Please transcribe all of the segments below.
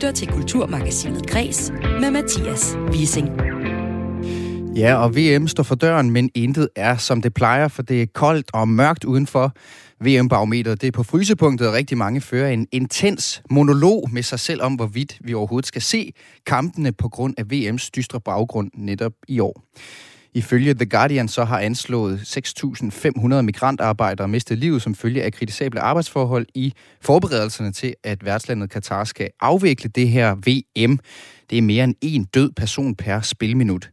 lytter til Kulturmagasinet Græs med Mathias Wissing. Ja, og VM står for døren, men intet er, som det plejer, for det er koldt og mørkt udenfor. VM-barometeret det er på frysepunktet, og rigtig mange fører en intens monolog med sig selv om, hvorvidt vi overhovedet skal se kampene på grund af VM's dystre baggrund netop i år. Ifølge The Guardian så har anslået 6.500 migrantarbejdere mistet livet som følge af kritisable arbejdsforhold i forberedelserne til, at værtslandet Katar skal afvikle det her VM. Det er mere end en død person per spilminut.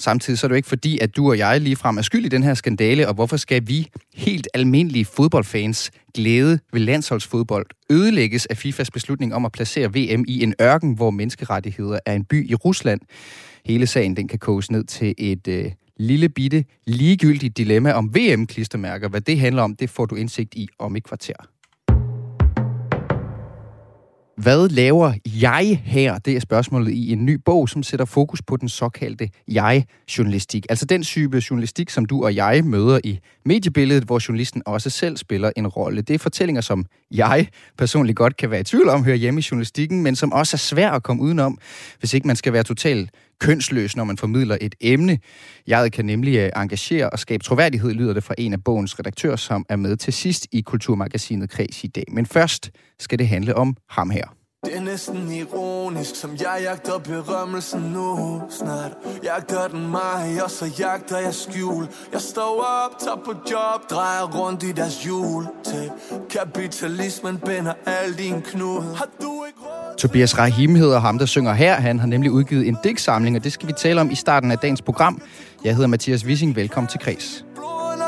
Samtidig så er det jo ikke fordi, at du og jeg ligefrem er skyld i den her skandale, og hvorfor skal vi helt almindelige fodboldfans glæde ved landsholdsfodbold ødelægges af FIFAs beslutning om at placere VM i en ørken, hvor menneskerettigheder er en by i Rusland. Hele sagen den kan koges ned til et øh, lille bitte ligegyldigt dilemma om VM-klistermærker. Hvad det handler om, det får du indsigt i om et kvarter. Hvad laver jeg her? Det er spørgsmålet i en ny bog, som sætter fokus på den såkaldte jeg-journalistik. Altså den type journalistik, som du og jeg møder i mediebilledet, hvor journalisten også selv spiller en rolle. Det er fortællinger, som jeg personligt godt kan være i tvivl om, hører hjemme i journalistikken, men som også er svært at komme udenom, hvis ikke man skal være totalt kønsløs, når man formidler et emne. Jeg kan nemlig øh, engagere og skabe troværdighed, lyder det fra en af bogens redaktører, som er med til sidst i Kulturmagasinet Kreds i dag. Men først skal det handle om ham her. Det er næsten ironisk, som jeg jagter berømmelsen nu Snart jagter den mig, og så jagter jeg skjul Jeg står op, tager på job, drejer rundt i deres hjul Til kapitalismen binder al din knude Har du ikke råd Tobias Rahim hedder ham, der synger her. Han har nemlig udgivet en digtsamling, og det skal vi tale om i starten af dagens program. Jeg hedder Mathias Wissing. Velkommen til Kreds. Blodet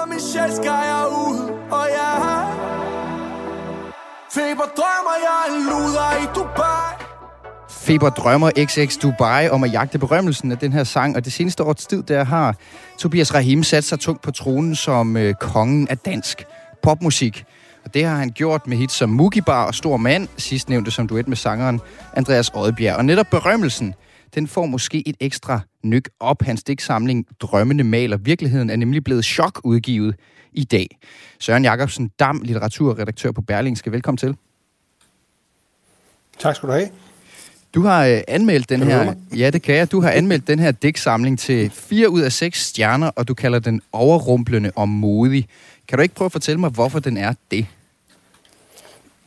Feber drømmer jeg en luder i Dubai Feber drømmer XX Dubai om at jagte berømmelsen af den her sang, og det seneste års tid, der har Tobias Rahim sat sig tungt på tronen som øh, kongen af dansk popmusik. Og det har han gjort med hits som Mugibar og Stor Mand, sidst nævnte som duet med sangeren Andreas Oddbjerg. Og netop berømmelsen, den får måske et ekstra nyk op. Hans digtsamling Drømmende maler virkeligheden er nemlig blevet chokudgivet i dag. Søren Jacobsen, Dam, litteraturredaktør på Berlingske. Velkommen til. Tak skal du have. Du har øh, anmeldt den her... Ja, det kan jeg. Du har anmeldt den her digtsamling til 4 ud af 6 stjerner, og du kalder den overrumplende og modig. Kan du ikke prøve at fortælle mig, hvorfor den er det?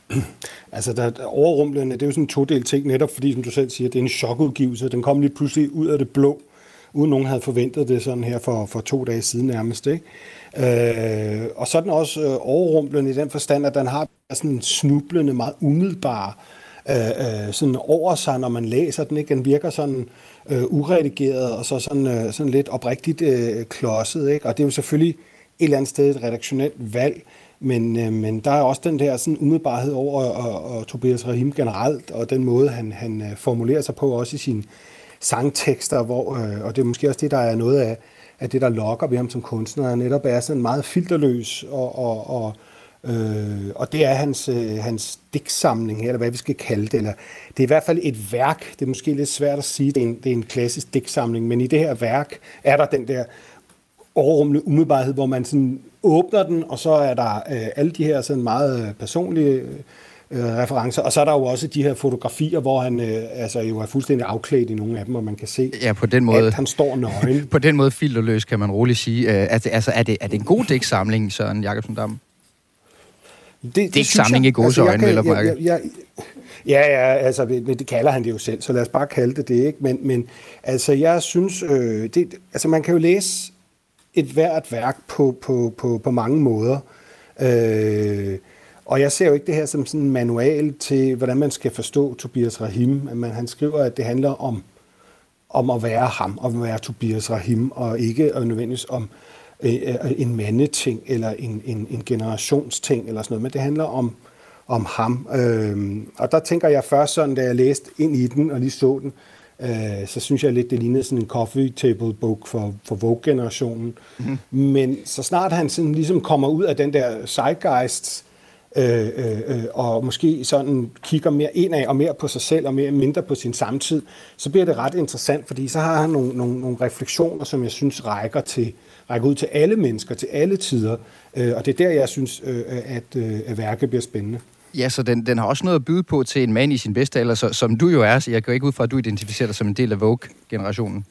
Altså, der er overrumplende, det er jo sådan en todel ting, netop fordi, som du selv siger, det er en chokudgivelse. Den kom lige pludselig ud af det blå, uden nogen havde forventet det sådan her for, for to dage siden nærmest. Ikke? Øh, og så er den også øh, overrumplende i den forstand, at den har sådan en snublende, meget umiddelbar øh, øh, sådan over sig, når man læser den. Ikke? Den virker sådan øh, uredigeret og så sådan, øh, sådan lidt oprigtigt øh, klodset. Ikke? Og det er jo selvfølgelig et eller andet sted et redaktionelt valg, men, øh, men der er også den der sådan umiddelbarhed over og, og Tobias Rahim generelt, og den måde, han, han øh, formulerer sig på, også i sin sangtekster, hvor, øh, og det er måske også det, der er noget af, af det, der lokker ved ham som kunstner, han netop er sådan meget filterløs, og, og, og, øh, og det er hans, øh, hans digtsamling her, eller hvad vi skal kalde det, eller det er i hvert fald et værk, det er måske lidt svært at sige, det er en, det er en klassisk digtsamling, men i det her værk er der den der overrumlende umiddelbarhed, hvor man sådan åbner den, og så er der øh, alle de her sådan meget øh, personlige øh, øh, referencer, og så er der jo også de her fotografier, hvor han øh, altså jo er fuldstændig afklædt i nogle af dem, og man kan se, Ja, på den måde. at han står nøgen. På den måde filterløs, kan man roligt sige. Øh, altså, altså, er det, er det en god digtsamling, Søren Jacobsen Dam? Det, Det ikke samling i gåseøjne, vel at jeg, mærke. jeg, jeg, ja, ja, altså, men det kalder han det jo selv, så lad os bare kalde det det, ikke? Men, men altså, jeg synes, øh, det, altså, man kan jo læse et hvert værk på, på, på, på mange måder. Øh, og jeg ser jo ikke det her som sådan en manual til, hvordan man skal forstå Tobias Rahim. Men han skriver, at det handler om, om at være ham, om at være Tobias Rahim, og ikke nødvendigvis om øh, øh, en mandeting, eller en, en, en generationsting, eller sådan noget, men det handler om, om ham. Øh, og der tænker jeg først sådan, da jeg læste ind i den, og lige så den, øh, så synes jeg lidt, det lignede sådan en coffee table book for, for Vogue-generationen. Mm. Men så snart han sådan ligesom kommer ud af den der zeitgeist, øh, øh, øh, og måske sådan kigger mere indad og mere på sig selv og mere mindre på sin samtid, så bliver det ret interessant, fordi så har han nogle, nogle, nogle refleksioner, som jeg synes rækker, til, rækker ud til alle mennesker, til alle tider. Øh, og det er der, jeg synes, øh, at, øh, at værket bliver spændende. Ja, så den, den har også noget at byde på til en mand i sin bedste alder, så, som du jo er, så jeg går ikke ud fra, at du identificerer dig som en del af Vogue-generationen.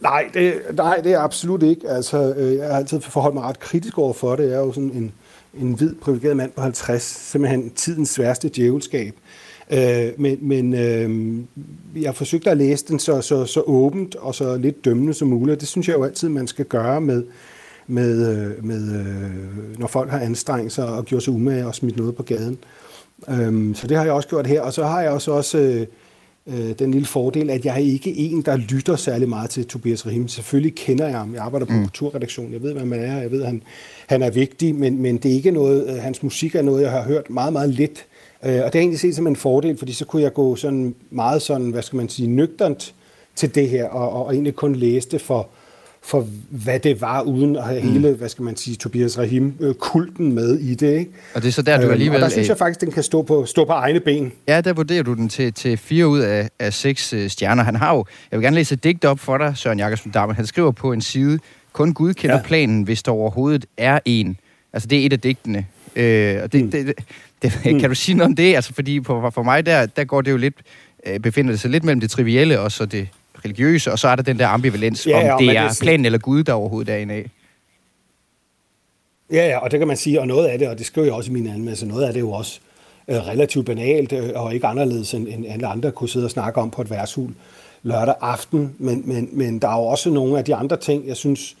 Nej, det, nej, det er absolut ikke. Altså, øh, jeg har altid forholdt mig ret kritisk over for det. Jeg er jo sådan en, en hvid, privilegeret mand på 50, simpelthen tidens sværeste djævelskab. Øh, men men øh, jeg forsøgte at læse den så, så, så åbent og så lidt dømmende som muligt. Det synes jeg jo altid, man skal gøre med, med, øh, med øh, når folk har anstrengt sig og gjort sig umage og smidt noget på gaden. Øh, så det har jeg også gjort her. Og så har jeg også, også øh, øh, den lille fordel, at jeg er ikke en, der lytter særlig meget til Tobias Rahim. Selvfølgelig kender jeg ham. Jeg arbejder på mm. kulturredaktion. Jeg ved, hvad man er. Jeg ved, at han, han er vigtig, men, men det er ikke noget, øh, hans musik er noget, jeg har hørt meget, meget lidt. Øh, og det har egentlig set som en fordel, fordi så kunne jeg gå sådan meget sådan, hvad skal man sige, nøgternt til det her, og, og, egentlig kun læse det for, for hvad det var, uden at have mm. hele, hvad skal man sige, Tobias Rahim-kulten med i det. Ikke? Og det er så der, du øhm, alligevel... Og der synes jeg faktisk, den kan stå på, stå på egne ben. Ja, der vurderer du den til, til fire ud af, af seks uh, stjerner. Han har jo... Jeg vil gerne læse et digt op for dig, Søren Jakobsen Damme. Han skriver på en side, kun Gud kender ja. planen, hvis der overhovedet er en. Altså, det er et af digtene. Øh, og det, mm. det, det, det, mm. kan du sige noget om det? Altså, fordi for, for mig, der, der går det jo lidt... Øh, befinder det sig lidt mellem det trivielle og så det religiøse, og så er der den der ambivalens, ja, om det er det planen eller Gud, der overhovedet er en af. Ja, ja, og det kan man sige, og noget af det, og det skriver jeg også i min anmeldelse, noget af det er jo også øh, relativt banalt, øh, og ikke anderledes end, end alle andre kunne sidde og snakke om på et værtshul lørdag aften, men, men, men der er jo også nogle af de andre ting, jeg synes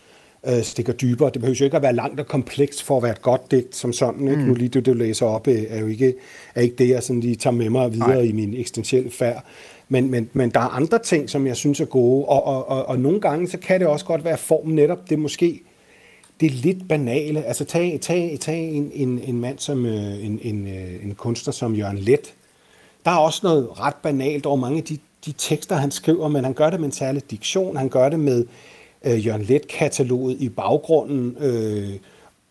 øh, stikker dybere. Det behøver jo ikke at være langt og komplekst for at være et godt digt som sådan. Ikke? Mm. Nu lige det, du læser op, øh, er jo ikke, er ikke det, jeg sådan lige tager med mig videre Nej. i min eksistentielle færd. Men, men, men der er andre ting, som jeg synes er gode, og, og, og, og nogle gange, så kan det også godt være formen netop, det er måske det er lidt banale. Altså tag, tag, tag en, en, en mand som øh, en, en, øh, en kunstner som Jørgen Let. Der er også noget ret banalt over mange af de, de tekster, han skriver, men han gør det med en særlig diktion. Han gør det med øh, Jørgen Let-kataloget i baggrunden. Øh,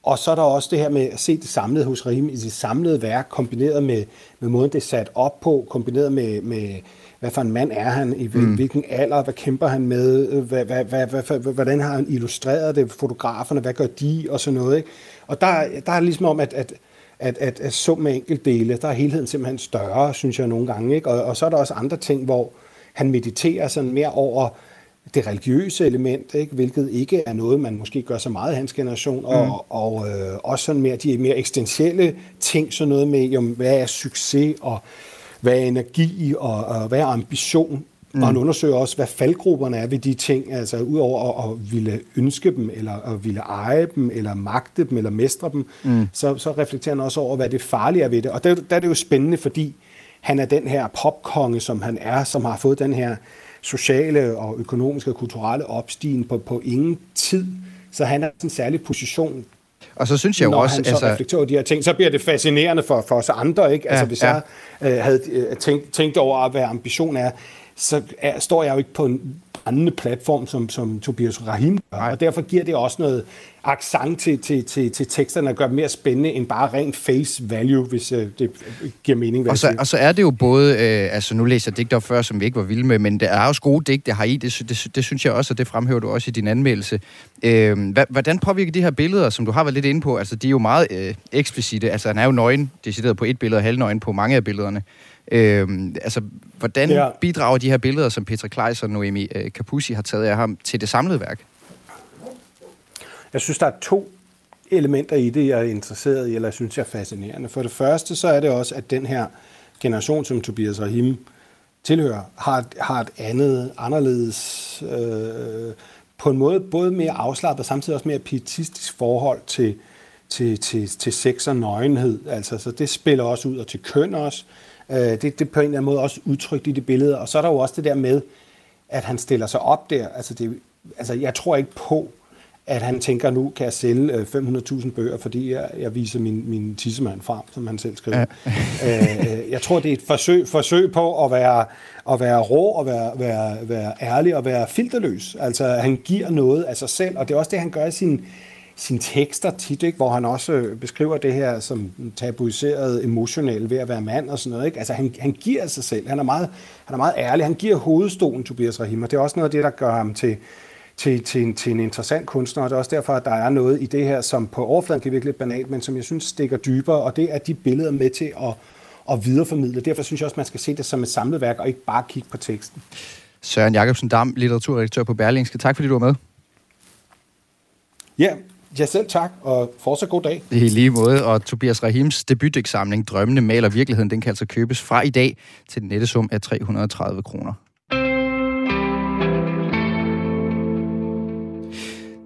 og så er der også det her med at se det samlede hos Rahim i det samlede værk, kombineret med, med måden, det er sat op på, kombineret med, med hvad for en mand er han, i mm. hvilken alder, hvad kæmper han med, hvad, hvad, hvad, hvad, hvordan har han illustreret det, fotograferne, hvad gør de, og sådan noget. Ikke? Og der, der er ligesom om, at, at at, at, at sum med enkeltdele, der er helheden simpelthen større, synes jeg nogle gange. Ikke? Og, og så er der også andre ting, hvor han mediterer sådan mere over det religiøse element, ikke? hvilket ikke er noget, man måske gør så meget i hans generation, og, mm. og øh, også sådan mere de mere eksistentielle ting, sådan noget med, jo, hvad er succes, og hvad er energi, og, og hvad er ambition, Mm. Og han undersøger også, hvad faldgrupperne er ved de ting, altså udover at, at ville ønske dem, eller at ville eje dem, eller magte dem, eller mestre dem, mm. så, så reflekterer han også over, hvad det farlige er ved det. Og der, der er det jo spændende, fordi han er den her popkonge, som han er, som har fået den her sociale og økonomiske og kulturelle opstigen på, på ingen tid. Så han er en særlig position og så synes jeg jo Når også... han så altså... reflekterer de her ting, så bliver det fascinerende for, for os andre. Ikke? Altså, ja, hvis ja. jeg øh, havde øh, tænkt, tænkt over, hvad ambition er, så er, står jeg jo ikke på en brændende platform, som, som Tobias Rahim gør. Nej. Og derfor giver det også noget accent til, til, til, til teksterne, og gør mere spændende end bare rent face value, hvis øh, det giver mening. Og så, og så er det jo både, øh, altså nu læser jeg digte op før, som vi ikke var vilde med, men der er også gode digte har i, det, det, det synes jeg også, og det fremhæver du også i din anmeldelse. Øh, hvordan påvirker de her billeder, som du har været lidt inde på, altså de er jo meget øh, eksplicite, altså han er jo nøgen, decideret på et billede, og halvnøgen på mange af billederne. Øh, altså, hvordan ja. bidrager de her billeder, som Petra Kleis og Noemi øh, Capuzzi har taget af ham, til det samlede værk? Jeg synes, der er to elementer i det, jeg er interesseret i, eller synes, jeg er fascinerende. For det første, så er det også, at den her generation, som Tobias Rahim tilhører, har, har et andet, anderledes, øh, på en måde både mere afslappet, og samtidig også mere pietistisk forhold til, til, til, til sex og nøgenhed. Altså, så det spiller også ud, og til køn også. Øh, det, det er på en eller anden måde også udtrykt i det billede. Og så er der jo også det der med, at han stiller sig op der. Altså, det, altså jeg tror ikke på, at han tænker, nu kan jeg sælge 500.000 øh, bøger, fordi jeg, jeg viser min, min tissemand frem, som han selv skriver. Ja. øh, jeg tror, det er et forsøg, forsøg på at være, at være rå og være, være, være ærlig og være filterløs. Altså, han giver noget af sig selv, og det er også det, han gør i sin, sine tekster tit, ikke? hvor han også beskriver det her som tabuiseret emotionelt ved at være mand og sådan noget. Ikke? Altså han, han giver sig selv, han er, meget, han er meget ærlig, han giver hovedstolen Tobias Rahim, og det er også noget af det, der gør ham til, til, til, en, til en interessant kunstner, og det er også derfor, at der er noget i det her, som på overfladen kan virke lidt banalt, men som jeg synes stikker dybere, og det er de billeder med til at, at videreformidle. Derfor synes jeg også, man skal se det som et samlet værk, og ikke bare kigge på teksten. Søren Jacobsen Dam, litteraturredaktør på Berlingske. Tak fordi du var med. Ja, Ja, selv tak, og fortsat god dag. I lige måde, og Tobias Rahims debutdæksamling Drømmende maler virkeligheden, den kan altså købes fra i dag til den nette sum af 330 kroner.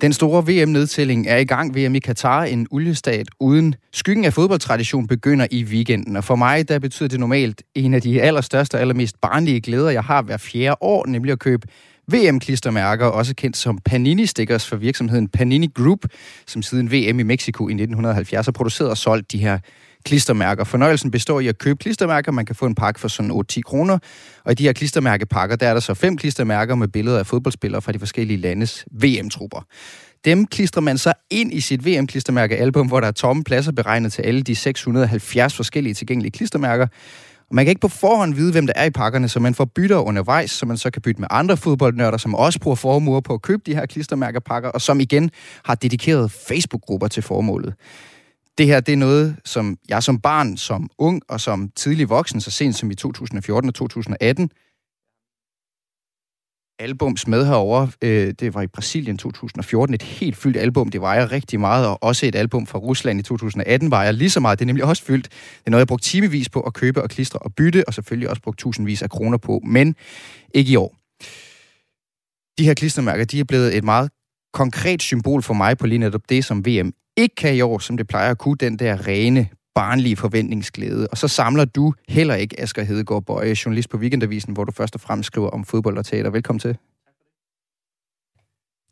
Den store VM-nedtælling er i gang. VM i Katar, en oliestat uden skyggen af fodboldtradition, begynder i weekenden. Og for mig, der betyder det normalt en af de allerstørste og allermest barnlige glæder, jeg har hver fjerde år, nemlig at købe VM-klistermærker, også kendt som Panini-stickers for virksomheden Panini Group, som siden VM i Mexico i 1970 har produceret og solgt de her klistermærker. Fornøjelsen består i at købe klistermærker. Man kan få en pakke for sådan 8-10 kroner. Og i de her klistermærkepakker, der er der så fem klistermærker med billeder af fodboldspillere fra de forskellige landes VM-trupper. Dem klistrer man så ind i sit VM-klistermærkealbum, hvor der er tomme pladser beregnet til alle de 670 forskellige tilgængelige klistermærker. Og man kan ikke på forhånd vide, hvem der er i pakkerne, så man får bytter undervejs, så man så kan bytte med andre fodboldnørder, som også bruger formuer på at købe de her klistermærkepakker, og som igen har dedikeret Facebook-grupper til formålet. Det her, det er noget, som jeg som barn, som ung og som tidlig voksen, så sent som i 2014 og 2018, albums med herover. Øh, det var i Brasilien 2014, et helt fyldt album. Det vejer rigtig meget, og også et album fra Rusland i 2018 vejer lige så meget. Det er nemlig også fyldt. Det er noget, jeg brugte timevis på at købe og klistre og bytte, og selvfølgelig også brugt tusindvis af kroner på, men ikke i år. De her klistermærker, de er blevet et meget konkret symbol for mig på lige netop det, som VM ikke kan i år, som det plejer at kunne, den der rene barnlige forventningsglæde. Og så samler du heller ikke Asger Hedegaard Bøje, journalist på Weekendavisen, hvor du først og fremmest skriver om fodbold og teater. Velkommen til.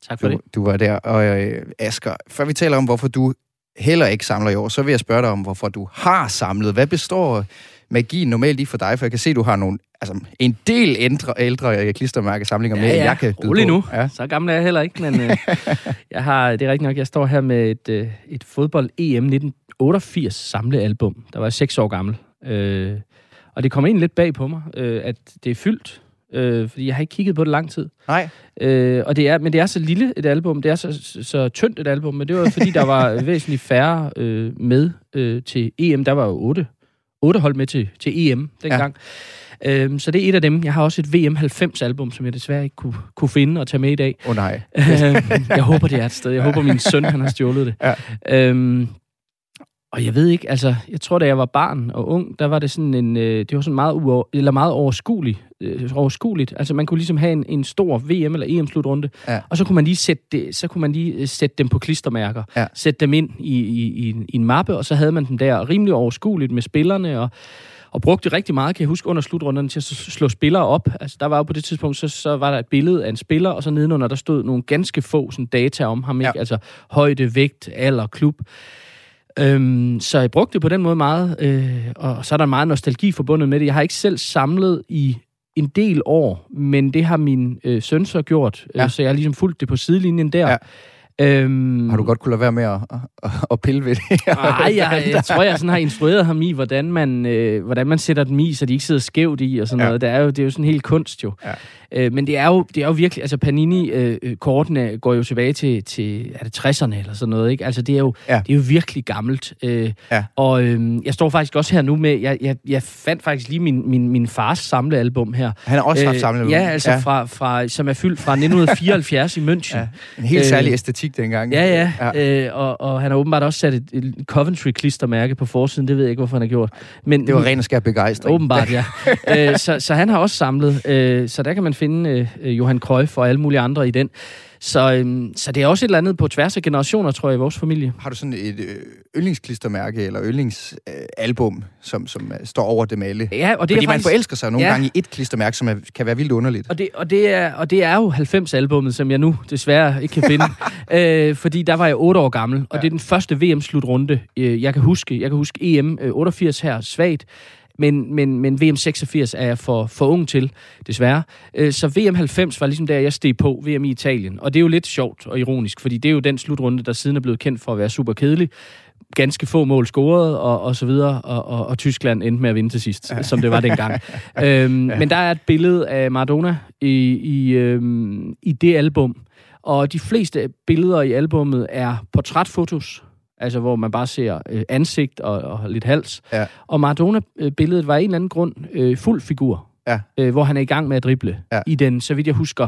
Tak for du, det. Du var der. Og øh, Asger, før vi taler om, hvorfor du heller ikke samler i år, så vil jeg spørge dig om, hvorfor du har samlet. Hvad består magien normalt i for dig? For jeg kan se, at du har nogle, altså, en del ældre, ældre klistermærkesamlinger ja, med, ja. jeg kan Rolig nu. Ja. Så gammel er jeg heller ikke, men øh, jeg har, det er rigtigt nok, jeg står her med et, øh, et fodbold-EM 1988 samlealbum, der var jeg seks år gammel. Øh, og det kommer egentlig lidt bag på mig, øh, at det er fyldt, øh, fordi jeg har ikke kigget på det lang tid. Nej. Øh, og det er, men det er så lille et album, det er så, så, så tyndt et album, men det var fordi, der var væsentligt færre øh, med øh, til EM. Der var jo otte, otte hold med til, til EM dengang. Ja. Øhm, så det er et af dem. Jeg har også et VM 90-album, som jeg desværre ikke kunne, kunne finde og tage med i dag. Åh oh, nej. Øhm, jeg håber, det er et sted. Jeg håber, min søn han har stjålet det. Ja. Øhm, og jeg ved ikke, altså, jeg tror, da jeg var barn og ung, der var det sådan en, øh, det var sådan meget, uover, eller meget overskueligt, øh, overskueligt. Altså, man kunne ligesom have en, en stor VM- eller EM-slutrunde, Ja. og så kunne man lige sætte, det, så kunne man lige øh, sætte dem på klistermærker, Ja. sætte dem ind i, i, i, en- i en mappe, og så havde man dem der rimelig overskueligt med spillerne, og og brugte rigtig meget, kan jeg huske, under slutrunderne til at slå spillere op. Altså, der var jo på det tidspunkt, så, så var der et billede af en spiller, og så nedenunder, der stod nogle ganske få sådan, data om ham, ikke? Ja. Altså højde, vægt, alder, klub. Øhm, så jeg brugte det på den måde meget, øh, og så er der meget nostalgi forbundet med det. Jeg har ikke selv samlet i en del år, men det har min øh, søn så gjort, Ja. øh, så jeg har ligesom fulgt det på sidelinjen der. Ja. Øhm, Har du godt kunne lade være med at, at, at pille ved det? Nej, jeg, jeg tror, jeg sådan har instrueret ham i, hvordan man, øh, hvordan man sætter dem i, så de ikke sidder skævt i og sådan Ja. ja. noget. Det er, jo, det er jo sådan helt kunst jo. Ja. Øh, men det er jo, det er jo virkelig, altså Panini-kortene går jo tilbage til, til er det 60'erne eller sådan noget, ikke? Altså det er jo, Ja. det er jo virkelig gammelt. Øh, Ja. Og øh, jeg står faktisk også her nu med, jeg, jeg, jeg fandt faktisk lige min, min, min fars samlealbum her. Han har også haft Øh, Ja, altså ja. Fra, fra, som er fyldt fra 1974 i München. Ja. En helt Øh, særlig æstetik dengang. Ja, ja. ja. ja. Øh, og, og han har åbenbart også sat et, et Coventry-klistermærke på forsiden. Det ved jeg ikke, hvorfor han har gjort. Men, Det var ren og skær begejstring. Åbenbart, ja. øh, så, så han har også samlet. Øh, så der kan man finde øh, Johan Cruyff og alle mulige andre i den. Så, øh, så det er også et eller andet på tværs af generationer, tror jeg, i vores familie. Har du sådan et øh, yndlingsklistermærke eller yndlingsalbum, som, som øh, står over dem alle? Ja, og det Fordi er man faktisk... forelsker sig nogle Ja. gange i et klistermærke, som er, kan være vildt underligt. Og det, og, det er, og det er jo 90-albummet, som jeg nu desværre ikke kan finde. øh, fordi der var jeg 8 år gammel, og Ja. det er den første VM-slutrunde, øh, jeg kan huske. Jeg kan huske EM øh, 88 her, svagt. Men, men, men VM 86 er jeg for, for ung til, desværre. Øh, så VM 90 var ligesom der, jeg steg på VM i Italien. Og det er jo lidt sjovt og ironisk, fordi det er jo den slutrunde, der siden er blevet kendt for at være super kedelig. Ganske få mål scoret, og, og så videre, og, og, og Tyskland endte med at vinde til sidst, ja. som det var dengang. øhm, ja. Men der er et billede af Maradona i, i, øhm, i det album, Og de fleste billeder i albummet er portrætfotos, altså hvor man bare ser øh, ansigt og, og lidt hals. Ja. Og Maradona-billedet var af en eller anden grund øh, fuld figur, Ja. øh, hvor han er i gang med at drible Ja. i den, så vidt jeg husker,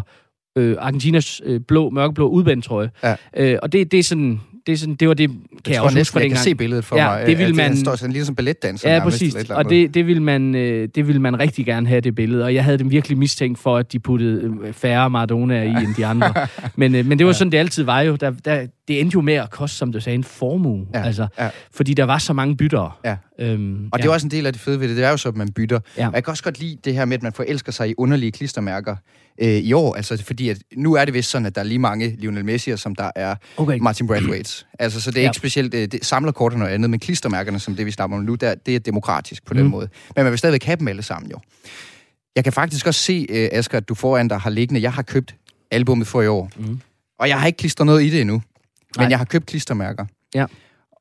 øh, Argentinas øh, blå, mørkeblå udbandtrøje. Ja. Øh, og det, det er sådan, det, er sådan, det var det, kan jeg, Jeg også huske næsten, fra jeg kan se billedet for Ja, mig. det ville man- Han står sådan lige som balletdanser. Ja, nærmest, præcis. eller Og det, det, vil man, øh, det vil man rigtig gerne have, det billede. Og jeg havde dem virkelig mistænkt for, at de puttede øh, færre Maradona i end de andre. men, øh, men det var sådan, det altid var jo. Der, der, det endte jo med at koste, som du sagde, en formue. Ja, altså, ja. Fordi der var så mange byttere. Ja. Øhm, Og det er også en del af det fede ved det. Det er jo så, at man bytter. Ja. Og jeg kan også godt lide det her med, at man forelsker sig i underlige klistermærker øh, i år. Altså, fordi at nu er det vist sådan, at der er lige mange Lionel Messi'er, som der er Okay. Martin Braithwaite's. Altså, så det er Ja. ikke specielt øh, det, samlerkort og noget andet, men klistermærkerne, som det vi snakker om nu, der, det er demokratisk på den Mm. måde. Men man vil stadigvæk have dem alle sammen jo. Jeg kan faktisk også se, øh, Asger, at du foran dig har liggende. Jeg har købt albummet for i år. Mm. Og jeg har ikke klistret noget i det endnu. Men Nej. jeg har købt klistermærker. Ja.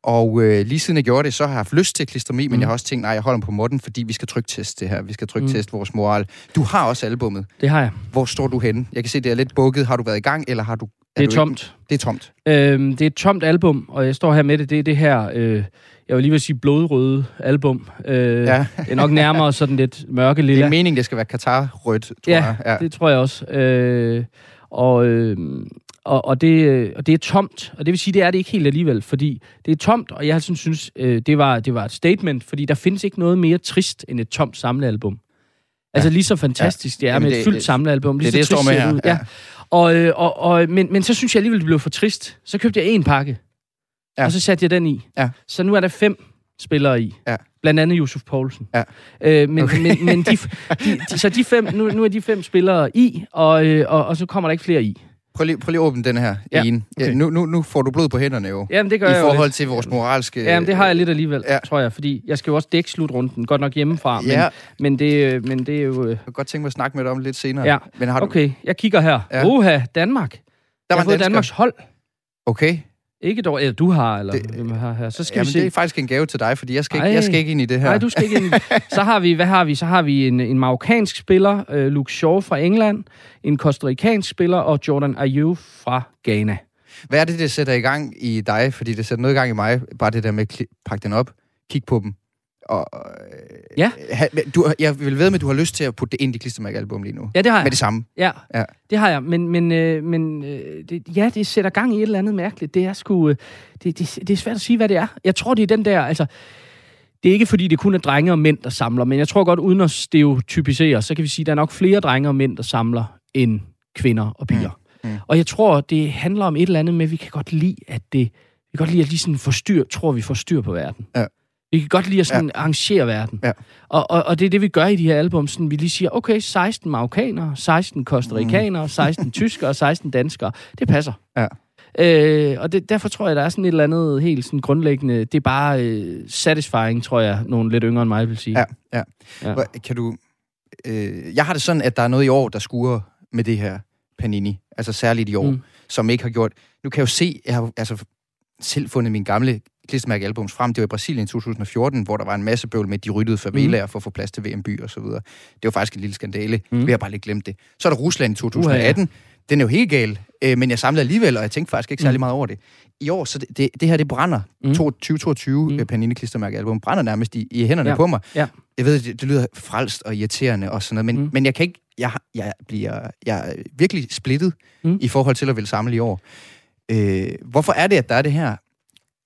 Og øh, lige siden jeg gjorde det, så har jeg haft lyst til at klistre men Mm. jeg har også tænkt, nej, jeg holder mig på måtten, fordi vi skal trykteste det her. Vi skal trykteste mm. vores moral. Du har også albummet. Det har jeg. Hvor står du henne? Jeg kan se, det er lidt bukket. Har du været i gang, eller har du... Det er du tomt. Ikke? Det er tomt. Øhm, det er et tomt album, og jeg står her med det. Det er det her, øh, jeg vil lige vil sige blodrøde album. Øh, Ja. Det er nok nærmere sådan lidt mørke Det lilla. er meningen, det skal være Katar-rødt, tror Ja, jeg. Ja. Det tror jeg også. Øh, og, øh, og, og, det, øh, og det er tomt, og det vil sige, det er det ikke helt alligevel, fordi det er tomt, og jeg sådan synes, øh, det, var, det var et statement, fordi der findes ikke noget mere trist end et tomt samlealbum. Altså lige så fantastisk det er Jamen, med et det- fyldt det- samlealbum. det lige det, så jeg står trist med det her, ud. Ja. Og, øh, og, og, men, men så synes jeg alligevel, det blev for trist. Så købte jeg en pakke, Ja. ja. og så satte jeg den i. Ja. Så nu er der fem spillere i. Ja. Blandt andet Josef Poulsen. Ja. Øh, men, Okay. okay. men, men de, de, de, så de fem, nu, nu er de fem spillere i, og, øh, og, og så kommer der ikke flere i. Prøv lige, prøv lige at åbne den her Ja, ene. Ja, okay. nu, nu, nu får du blod på hænderne jo. Jamen, det gør I jeg forhold til vores moralske... Jamen, det har jeg lidt alligevel, Ja. tror jeg, fordi jeg skal jo også dække slutrunden, godt nok hjemmefra, men, Ja. men, det, øh, men det er jo... øh, Jeg kan godt tænke mig at snakke med dig om lidt senere. Ja. Men har du... Okay, jeg kigger her. Ja. Oha, Danmark. Der jeg var har fået dansker. Danmarks hold. Okay. Ikke dog, eller du har, eller Det- hvem har her. Så skal Jamen, vi se. det er faktisk en gave til dig, fordi jeg skal, ikke, jeg skal ikke ind i det her. Nej, du skal ikke ind. Så har vi, hvad har vi? Så har vi en, en marokkansk spiller, øh, Luke Shaw fra England, en kostarikansk spiller og Jordan Ayew fra Ghana. Hvad er det, det sætter i gang i dig? Fordi det sætter noget i gang i mig. Bare det der med at pakke den op, kigge på dem. Og, øh, Ja. ha, du, jeg vil ved med, at du har lyst til at putte det ind i klistermærkealbum lige nu. Ja, det har jeg. Med det samme. Ja, Ja. ja. det har jeg. Men, men, øh, men øh, det, ja, det sætter gang i et eller andet mærkeligt. Det er sgu... Øh, det, det, det er svært at sige, hvad det er. Jeg tror, det er den der... Altså, det er ikke, fordi det kun er drenge og mænd, der samler, men jeg tror godt, uden at stereotypisere, så kan vi sige, at der er nok flere drenge og mænd, der samler, end kvinder og piger. Mm. Mm. Og jeg tror, det handler om et eller andet med, at vi kan godt lide, at det... Vi kan godt lide at lige sådan forstyr, tror vi får styr på verden. Ja. Vi kan godt lide at sådan ja. arrangere verden. Ja. Og, og, og det er det, vi gør i de her album. Sådan, vi lige siger, okay, 16 marokkanere, 16 kostarikanere, 16 tyskere og 16 danskere. Det passer. Ja. Øh, og det, derfor tror jeg, der er sådan et eller andet helt sådan grundlæggende... Det er bare øh, satisfying, tror jeg, nogle lidt yngre end mig vil sige. Ja, ja. Ja. Hvor- Kan du... Øh, jeg har det sådan, at der er noget i år, der skuer med det her Panini. Altså særligt i år, mm. Mm. som ikke har gjort... Nu kan jeg jo se, jeg har altså selv fundet min gamle klistermærkealbums frem. Det var i Brasilien i 2014, hvor der var en masse bøvl med, de ryddede favelaer for at få plads til VM-by og så videre. Det var faktisk en lille skandale. Mm. Mm. Vi har bare lidt glemt det. Så er der Rusland i 2018. Den er jo helt gal, øh, men jeg samlede alligevel, og jeg tænkte faktisk ikke særlig Mm. meget over det. I år, så det, det, her, det brænder. Mm. Mm. 2022 mm. Mm. Panini klistermærkealbum brænder nærmest i, i hænderne Ja. på mig. Ja. Jeg ved, det, det lyder frelst og irriterende og sådan noget, men, mm. Mm. men jeg kan ikke, jeg, jeg, bliver, jeg er virkelig splittet mm. Mm. i forhold til at ville samle i år. Øh, hvorfor er det, at der er det her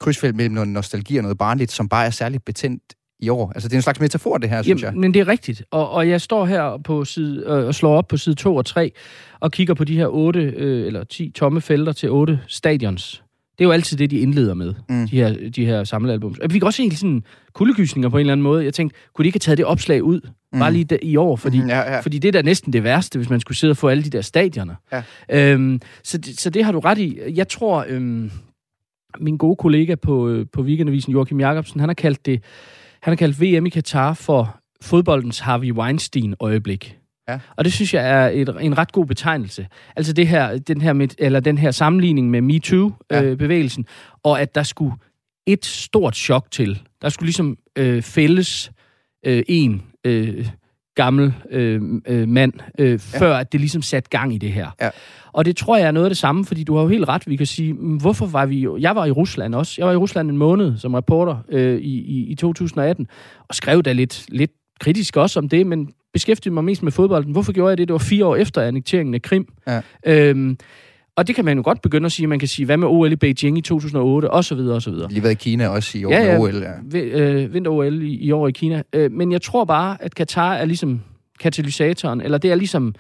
krydsfelt mellem noget nostalgi og noget barnligt, som bare er særligt betændt i år? Altså, det er en slags metafor, det her, synes jeg. Jamen, men det er rigtigt. Og, og jeg står her på side, øh, og slår op på side 2 og 3 og kigger på de her 8 øh, eller 10 tomme felter til 8 stadions. Det er jo altid det, de indleder med, Mm. mm. de her, de her samlealbums. Og vi kan også se sådan kuldegysninger på en eller anden måde. Jeg tænkte, kunne de ikke have taget det opslag ud, mm. bare lige der, i år? Fordi, Mhm, ja, ja. fordi det er da næsten det værste, hvis man skulle sidde og få alle de der stadioner. Ja. Øhm, så, det, så det har du ret i. Jeg tror, øhm, min gode kollega på, øh, på Weekendavisen, Joachim Jacobsen, han har kaldt det, han har kaldt VM i Katar for fodboldens Harvey Weinstein-øjeblik. Ja. Og det synes jeg er et, en ret god betegnelse. Altså det her, den, her med, eller den her sammenligning med Ja. MeToo-bevægelsen, og at der skulle et stort chok til. Der skulle ligesom øh, fælles øh, en øh, gammel øh, øh, mand, øh, ja. før at det ligesom satte gang i det her. Ja. Og det tror jeg er noget af det samme, fordi du har jo helt ret. Vi kan sige, hvorfor var vi jo... Jeg var i Rusland også. Jeg var i Rusland en måned som reporter øh, i, i, i 2018, og skrev da lidt, lidt kritisk også om det, men beskæftigede mig mest med fodbolden. Hvorfor gjorde jeg det? Det var fire år efter annekteringen af Krim. Ja. Øhm, og det kan man jo godt begynde at sige. Man kan sige, hvad med OL i Beijing i 2008, og så videre, og så videre. Lige været i Kina også i år Ja, ja. OL. Ja. Øh, Vinter-OL i, i år i Kina. Øh, men jeg tror bare, at Katar er ligesom katalysatoren, eller det er ligesom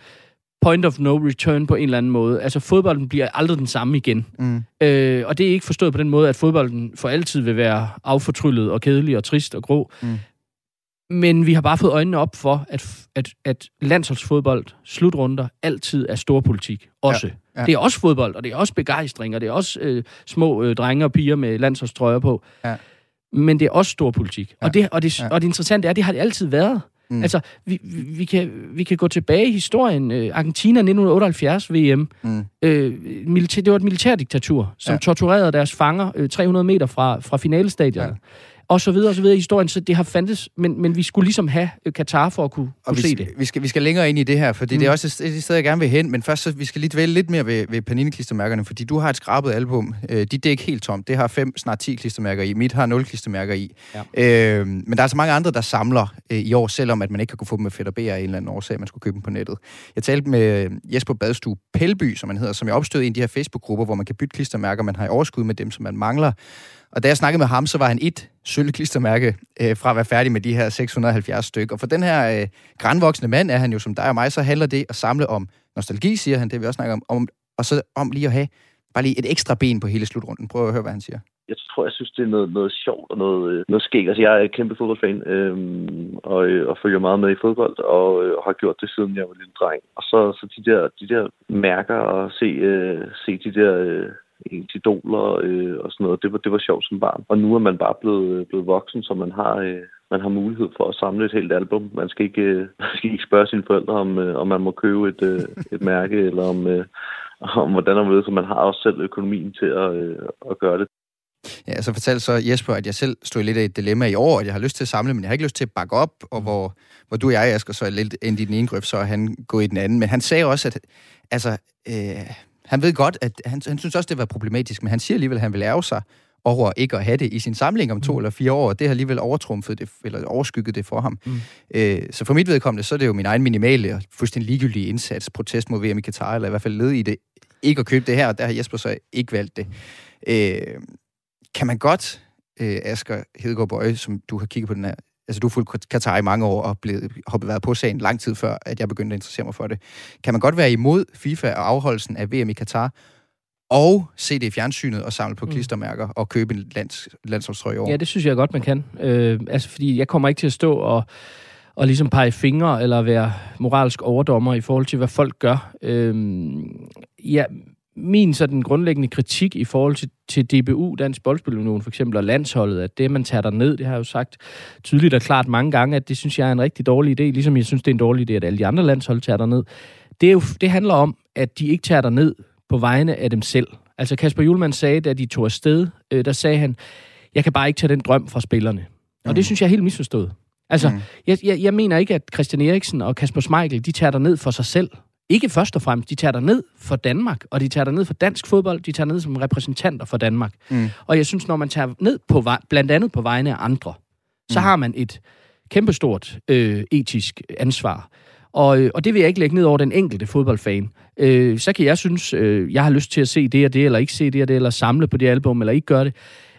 point of no return på en eller anden måde. Altså, fodbolden bliver aldrig den samme igen. Mm. Øh, og det er ikke forstået på den måde, at fodbolden for altid vil være affortryllet og kedelig og trist og grå. Mm. Men vi har bare fået øjnene op for, at, at, at landsholdsfodbold, slutrunder, altid er storpolitik. Også. Ja, Ja. Det er også fodbold, og det er også begejstring, og det er også øh, små øh, drenge og piger med landsholdstrøjer på. Ja. Men det er også storpolitik. Ja, Og, det, og, det, ja. og det interessante er, at det har det altid været. Mm. Altså, vi, vi, kan, vi kan gå tilbage i historien. Øh, Argentina 1978 VM. Mm. Øh, militær, det var et militærdiktatur, som ja. torturerede deres fanger øh, 300 meter fra, fra finalestadion. Ja. Og så videre, og så videre i historien, så det har fandtes, men, men vi skulle ligesom have øh, Katar for at kunne, Og kunne vi, se det. vi, skal, vi skal længere ind i det her, fordi mm. det er også et, sted, jeg gerne vil hen. Men først, så vi skal lige dvæle lidt mere ved, ved Panini-klistermærkerne, fordi du har et skrabet album. Øh, dit er ikke helt tomt. Det har fem, snart 10 klistermærker i. Mit har 0 klistermærker i. Ja. Øh, men der er så mange andre, der samler øh, i år, selvom at man ikke kan kunne få dem med fedt og af en eller anden årsag, man skulle købe dem på nettet. Jeg talte med øh, Jesper Badstue Pelby, som han hedder, som jeg opstod i en af de her Facebook-grupper, hvor man kan bytte klistermærker, man har i overskud med dem, som man mangler. Og da jeg snakkede med ham, så var han et sølvklistermærke øh, fra at være færdig med de her 670 stykker. Og for den her øh, grænvoksne mand er han jo som dig og mig, så handler det at samle om nostalgi, siger han, det vi også snakker om, om og så om lige at have bare lige et ekstra ben på hele slutrunden. Prøv at høre, hvad han siger. jeg tror, jeg synes, det er noget, noget sjovt og noget, øh, noget skægt. Altså, jeg er kæmpe fodboldfan øhm, og, øh, og følger meget med i fodbold, og, øh, og har gjort det, siden jeg var lille dreng. Og så, så de, der, de der mærker og se, øh, se de der øh, ens idoler øh, og sådan noget, det var, det var sjovt som barn. Og nu er man bare blevet, øh, blevet voksen, så man har... Øh, man har mulighed for at samle et helt album. Man skal ikke, øh, man skal ikke spørge sine forældre, om, øh, om man må købe et, øh, et mærke, eller om, øh, om hvordan og så man har også selv økonomien til at, øh, at gøre det. Ja, så fortalte så Jesper, at jeg selv stod lidt af et dilemma i år, at jeg har lyst til at samle, men jeg har ikke lyst til at bakke op, og hvor, hvor du og jeg, Asger, så er lidt ind i den ene grøft, så er han gået i den anden. Men han sagde også, at altså, øh, han ved godt, at han, han synes også, det var problematisk, men han siger alligevel, at han vil ærge sig over ikke at have det i sin samling om to mm. eller fire år, og det har alligevel overtrumfet det, eller overskygget det for ham. Mm. Øh, så for mit vedkommende, så er det jo min egen minimale og fuldstændig ligegyldige indsats, protest mod VM i Katar, eller i hvert fald led i det, ikke at købe det her, og der har Jesper så ikke valgt det. Øh, kan man godt, øh, Asger Hedegaard Bøje, som du har kigget på den her, altså du har fulgt Katar i mange år og blevet, har været på sagen lang tid før, at jeg begyndte at interessere mig for det. Kan man godt være imod FIFA og afholdelsen af VM i Katar, og se det i fjernsynet og samle på Mm. klistermærker og købe en lands, landsholdstrøje år? Ja, det synes jeg godt, man kan. Øh, altså, fordi jeg kommer ikke til at stå og, og ligesom pege fingre eller være moralsk overdommer i forhold til, hvad folk gør. Øh, ja, min sådan grundlæggende kritik i forhold til, til DBU, Dansk Boldspilunion for eksempel, og landsholdet, at det, man tager der ned, det har jeg jo sagt tydeligt og klart mange gange, at det synes jeg er en rigtig dårlig idé, ligesom jeg synes, det er en dårlig idé, at alle de andre landshold tager der ned. Det, er jo, det handler om, at de ikke tager der ned på vegne af dem selv. Altså Kasper Julemand sagde, da de tog afsted, øh, der sagde han, jeg kan bare ikke tage den drøm fra spillerne. Og Mm. det synes jeg er helt misforstået. Altså, Mm. mm. jeg, jeg, jeg mener ikke, at Christian Eriksen og Kasper Schmeichel, de tager der ned for sig selv. Ikke først og fremmest. De tager der ned for Danmark, og de tager der ned for dansk fodbold. De tager ned som repræsentanter for Danmark. Mm. Og jeg synes, når man tager ned på vej, blandt andet på vegne af andre, så Mm. har man et kæmpestort øh, etisk ansvar. Og, øh, og det vil jeg ikke lægge ned over den enkelte fodboldfan. Øh, så kan jeg synes, øh, jeg har lyst til at se det og det, eller ikke se det og det, eller samle på det album, eller ikke gøre det.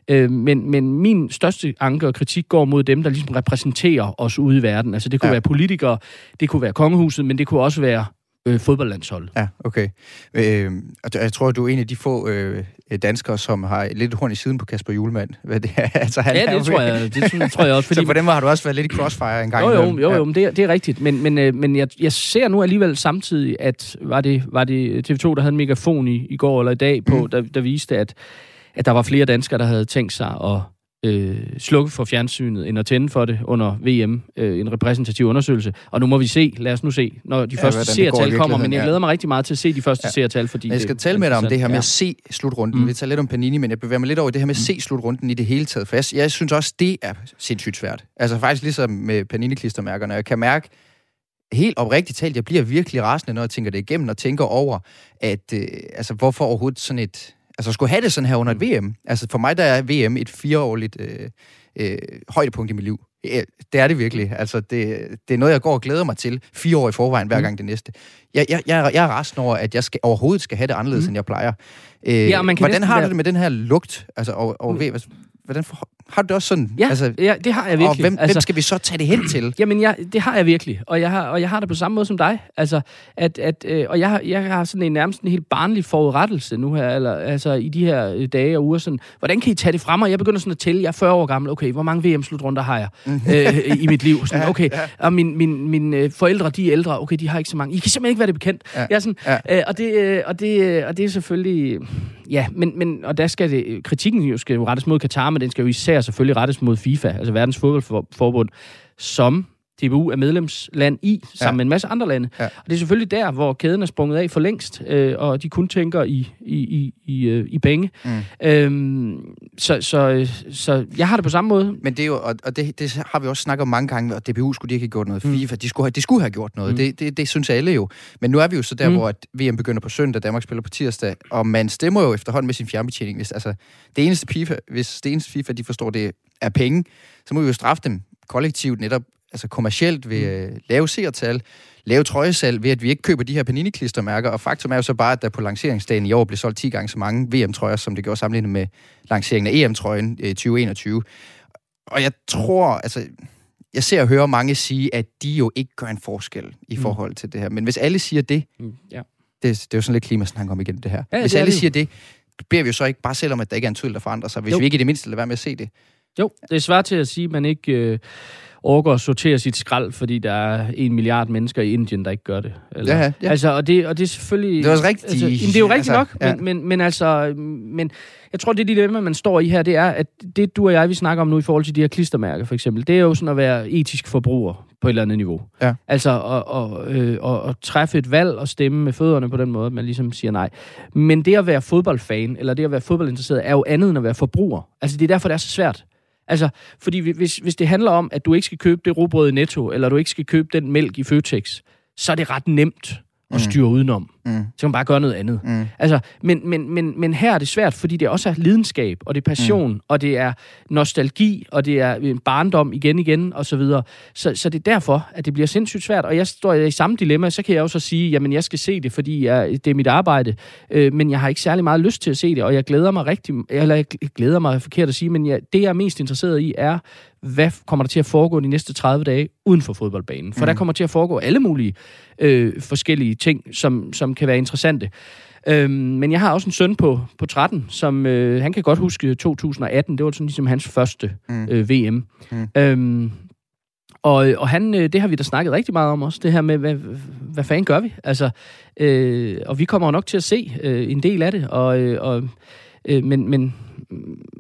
Øh, men, men min største anke og kritik går mod dem, der ligesom repræsenterer os ude i verden. Altså det kunne ja. være politikere, det kunne være kongehuset, men det kunne også være øh, fodboldlandsholdet. Ja, okay. Øh, jeg tror, du er en af de få øh, danskere, som har lidt horn i siden på Kasper Julemand. Hvad det er. altså, han Ja, er det jo- tror jeg, det tror- tror jeg også. Så på den måde har du også været lidt i crossfire en gang Jo, jo, jo, jo men det, er- det er rigtigt. Men, men, øh, men jeg, jeg ser nu alligevel samtidig, at var det, var det TV2, der havde en megafon i, i går eller i dag på, mm. der, der viste, at, at der var flere danskere, der havde tænkt sig at øh, slukke for fjernsynet, end at tænde for det under VM, øh, en repræsentativ undersøgelse. Og nu må vi se, lad os nu se, når de Ja, ja, første seertal kommer. Men jeg ja. glæder mig rigtig meget til at se de første Ja. ja. seertal, fordi Men jeg skal det tale med dig om det her med interessant. at se slutrunden. Mm. Mm. Vi tager lidt om Panini, men jeg bevæger mig lidt over det her med at se slutrunden i det hele taget. For jeg, jeg synes også, det er sindssygt svært. Altså faktisk ligesom med Panini-klistermærkerne. Jeg kan mærke, helt oprigtigt talt, jeg bliver virkelig rasende, når jeg tænker det igennem og tænker over, at øh, altså, hvorfor overhovedet sådan et... Altså, skulle have det sådan her under et VM. Altså, for mig der er VM et fireårligt øh, øh, højdepunkt i mit liv. Ja, det er det virkelig. Altså, det, det er noget, jeg går og glæder mig til fire år i forvejen, hver gang det næste. Jeg, jeg, jeg, jeg er resten over, at jeg skal, overhovedet skal have det anderledes, mm. end jeg plejer. Øh, Ja, og man kan hvordan næsten har du det med den her lugt? Altså, over, over mm. VM? Hvordan for, har du det også sådan? Ja, altså, ja, det har jeg virkelig. Og hvem, altså, hvem skal vi så tage det hen til? Jamen, jeg, det har jeg virkelig, og jeg har, og jeg har det på samme måde som dig. Altså, at, at, øh, og jeg har, jeg har sådan en nærmest en helt barnlig forudrettelse nu her, eller, altså i de her øh, dage og uger. Sådan, hvordan kan I tage det fra mig? Jeg begynder sådan at tælle, jeg er 40 år gammel, okay, hvor mange VM-slutrunder har jeg øh, i mit liv? Sådan, okay, og min, min, mine øh, forældre, de er ældre, okay, de har ikke så mange. I kan simpelthen ikke være det bekendt. Ja. Jeg er sådan, Ja. øh, og, det, øh, og, det, øh, og det er selvfølgelig... Ja, men, men og der skal det, kritikken jo skal jo rettes mod Katar, men den skal jo især selvfølgelig rettes mod FIFA, altså verdens fodboldforbund, som DBU er medlemsland i, sammen Ja. med en masse andre lande. Ja. Og det er selvfølgelig der, hvor kæden er sprunget af for længst, øh, og de kun tænker i, i, i, i, øh, i penge. Mm. Øhm, så, så, så jeg har det på samme måde. Men det er jo, og, og det, det har vi også snakket om mange gange, og DBU skulle de ikke have gjort noget. FIFA, de skulle have, de skulle have gjort noget. Mm. Det, det, det synes alle jo. Men nu er vi jo så der, Mm. hvor at VM begynder på søndag, Danmark spiller på tirsdag, og man stemmer jo efterhånden med sin fjernbetjening. Hvis, altså, det eneste FIFA, hvis det eneste FIFA, de forstår, det er penge, så må vi jo straffe dem kollektivt netop altså kommercielt ved øh, lave seertal, lave trøjesalg, ved at vi ikke køber de her Panini-klistermærker. Og faktum er jo så bare, at der på lanceringsdagen i år blev solgt 10 gange så mange VM-trøjer, som det gjorde sammenlignet med lanceringen af EM-trøjen øh, 2021. Og jeg tror, altså, jeg ser og hører mange sige, at de jo ikke gør en forskel i Mm. forhold til det her. Men hvis alle siger det, Mm, Ja. det, det er jo sådan lidt klimasnak om igen det her. Ja, hvis det alle det siger det, beder vi jo så ikke bare selv om, at der ikke er en tvivl, der forandrer sig. Hvis Jo. vi ikke i det mindste lader være med at se det. Jo, det er svært til at sige, at man ikke øh, overgår at sortere sit skrald, fordi der er en milliard mennesker i Indien, der ikke gør det. Eller, Ja, ja. Altså, og det, og det er selvfølgelig... Det er også rigtigt. Altså, jamen, det er jo rigtigt Altså, nok, ja. men, men, men altså... Men jeg tror, det dilemma, man står i her, det er, at det du og jeg, vi snakker om nu i forhold til de her klistermærker, for eksempel, det er jo sådan at være etisk forbruger på et eller andet niveau. Ja. Altså at, at, øh, at, at træffe et valg og stemme med fødderne på den måde, at man ligesom siger nej. Men det at være fodboldfan, eller det at være fodboldinteresseret, er jo andet end at være forbruger. Altså det er derfor, det er så svært. Altså, fordi hvis, hvis det handler om, at du ikke skal købe det rugbrød i Netto, eller du ikke skal købe den mælk i Føtex, så er det ret nemt at styre udenom. Mm. Så kan man bare gøre noget andet. Mm. Altså, men, men, men, men her er det svært, fordi det også er lidenskab, og det er passion, mm. og det er nostalgi, og det er en barndom igen igen, og så videre. Så, så det er derfor, at det bliver sindssygt svært. Og jeg står i samme dilemma, så kan jeg jo så sige, jamen jeg skal se det, fordi jeg, det er mit arbejde, øh, men jeg har ikke særlig meget lyst til at se det, og jeg glæder mig rigtig, eller jeg glæder mig er forkert at sige, men jeg, det jeg er mest interesseret i er, hvad kommer der til at foregå de næste 30 dage uden for fodboldbanen? For mm. der kommer til at foregå alle mulige øh, forskellige ting, som, som kan være interessante. Øhm, men jeg har også en søn på, på 13, som øh, han kan godt huske 2018. Det var sådan ligesom hans første Mm. øh, VM. Mm. Øhm, og, og han, øh, det har vi da snakket rigtig meget om også, det her med, hvad, hvad fanden gør vi? Altså, øh, og vi kommer nok til at se øh, en del af det, og, øh, og, øh, men, men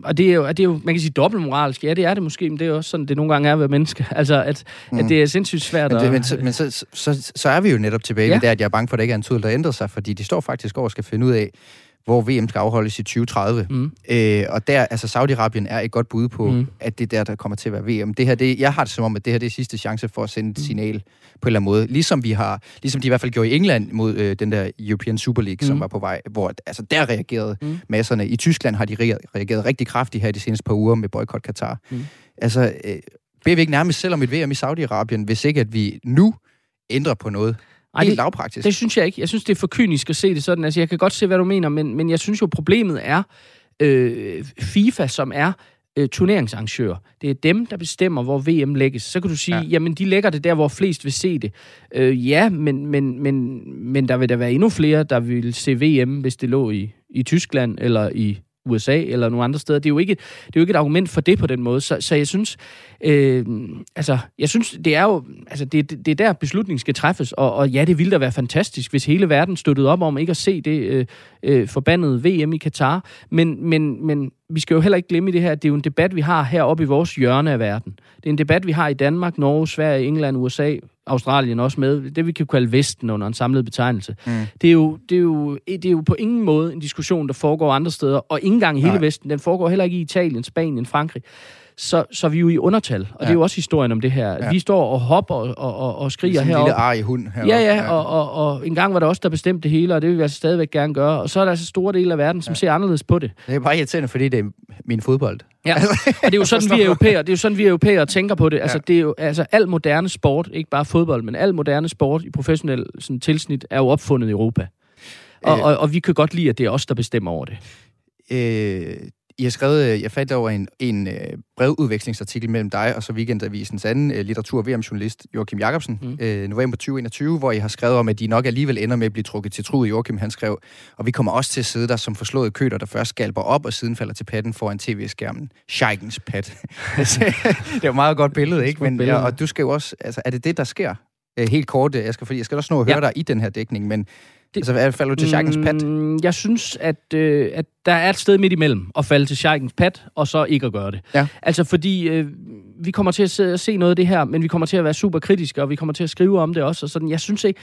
og det er, jo, det er jo, man kan sige dobbeltmoralsk, ja det er det måske, men det er også sådan, det nogle gange er at være menneske. Altså, at, mm. at det er sindssygt svært Men, det, at... men, så, men så, så, så er vi jo netop tilbage ja. Ved det, at jeg er bange for, at der ikke er en tvivl, der ændrer sig, fordi de står faktisk over og skal finde ud af, hvor VM skal afholdes i 2030. Mm. Øh, og der, altså Saudi-Arabien er et godt bud på, mm. Mm. at det er der, der kommer til at være VM. Det her, det, jeg har det som om, at det her det er sidste chance for at sende et signal på en eller anden måde. Ligesom vi har, ligesom de i hvert fald gjorde i England mod øh, den der European Super League, mm. som Mm. var på vej, hvor altså, der reagerede mm. Mm. masserne. I Tyskland har de re- reageret rigtig kraftigt her de seneste par uger med boykot Katar. Mm. Mm. Altså, øh, beder vi ikke nærmest selv om et VM i Saudi-Arabien, hvis ikke at vi nu ændrer på noget? Ej, Helt det- lavpraktisk. Det synes jeg ikke. Jeg synes, det er for kynisk at se det sådan. Altså, jeg kan godt se, hvad du mener, men, men jeg synes jo, problemet er øh, FIFA, som er øh, turneringsarrangør. Det er dem, der bestemmer, hvor VM lægges. Så kan du sige, Ja. ja. jamen de lægger det der, hvor flest vil se det. Øh, ja, men, men, men, men der vil der være endnu flere, der vil se VM, hvis det lå i, i Tyskland eller i USA eller nogle andre steder. Det er jo ikke, det er jo ikke et argument for det på den måde. Så, så jeg synes, øh, altså, jeg synes, det er jo, altså, det, det, det er der beslutningen skal træffes, og, og ja, det ville da være fantastisk, hvis hele verden støttede op om ikke at se det øh, øh, forbandede VM i Katar. Men, men, men vi skal jo heller ikke glemme det her, at det er jo en debat, vi har heroppe i vores hjørne af verden. Det er en debat, vi har i Danmark, Norge, Sverige, England, USA, Australien også med. Det vi kan kalde Vesten under en samlet betegnelse. Mm. Det, er jo, det, er jo, det er jo på ingen måde en diskussion, der foregår andre steder, og ikke engang i hele Nej. Vesten. Den foregår heller ikke i Italien, Spanien, Frankrig. Så, så er vi jo i undertal. Og ja. det er jo også historien om det her. Ja. Vi står og hopper og, og, og skriger heroppe. en lille ar i hund heroppe. Ja, ja, ja. Og, og, og en gang var det også der bestemte det hele, og det vil vi altså stadigvæk gerne gøre. Og så er der altså store dele af verden, som ja. ser anderledes på det. Det er bare irriterende, fordi det er min fodbold. Ja, og det er jo sådan, vi europæer, det er jo sådan, vi europæer tænker på det. Altså, ja. det er jo, altså, al moderne sport, ikke bare fodbold, men al moderne sport i professionel sådan, tilsnit, er jo opfundet i Europa. Og, øh, og, og vi kan godt lide, at det er os, der bestemmer over det. Øh, i har skrevet, øh, jeg fandt over en, en øh, brevudvekslingsartikel mellem dig og så Weekendavisens anden uh, litteratur- og VM-journalist, Joachim Jacobsen, mm. november 2021, hvor I har skrevet om, at de nok alligevel ender med at blive trukket til truet. Joachim, han skrev, og vi kommer også til at sidde der som forslået køder, der først skalper op og siden falder til patten foran tv-skærmen. Scheikens pat. det er jo meget godt billede, ikke? Men, ja, og du skal jo også, altså, er det det, der sker? helt kort, jeg skal, fordi jeg skal også nå at høre ja. dig i den her dækning, men det, altså, falder du til Scheikens pat? Mm, jeg synes, at, øh, at der er et sted midt imellem at falde til Scheikens pat, og så ikke at gøre det. Ja. Altså, fordi øh, vi kommer til at se, se noget af det her, men vi kommer til at være super kritiske, og vi kommer til at skrive om det også, og sådan. Jeg synes ikke...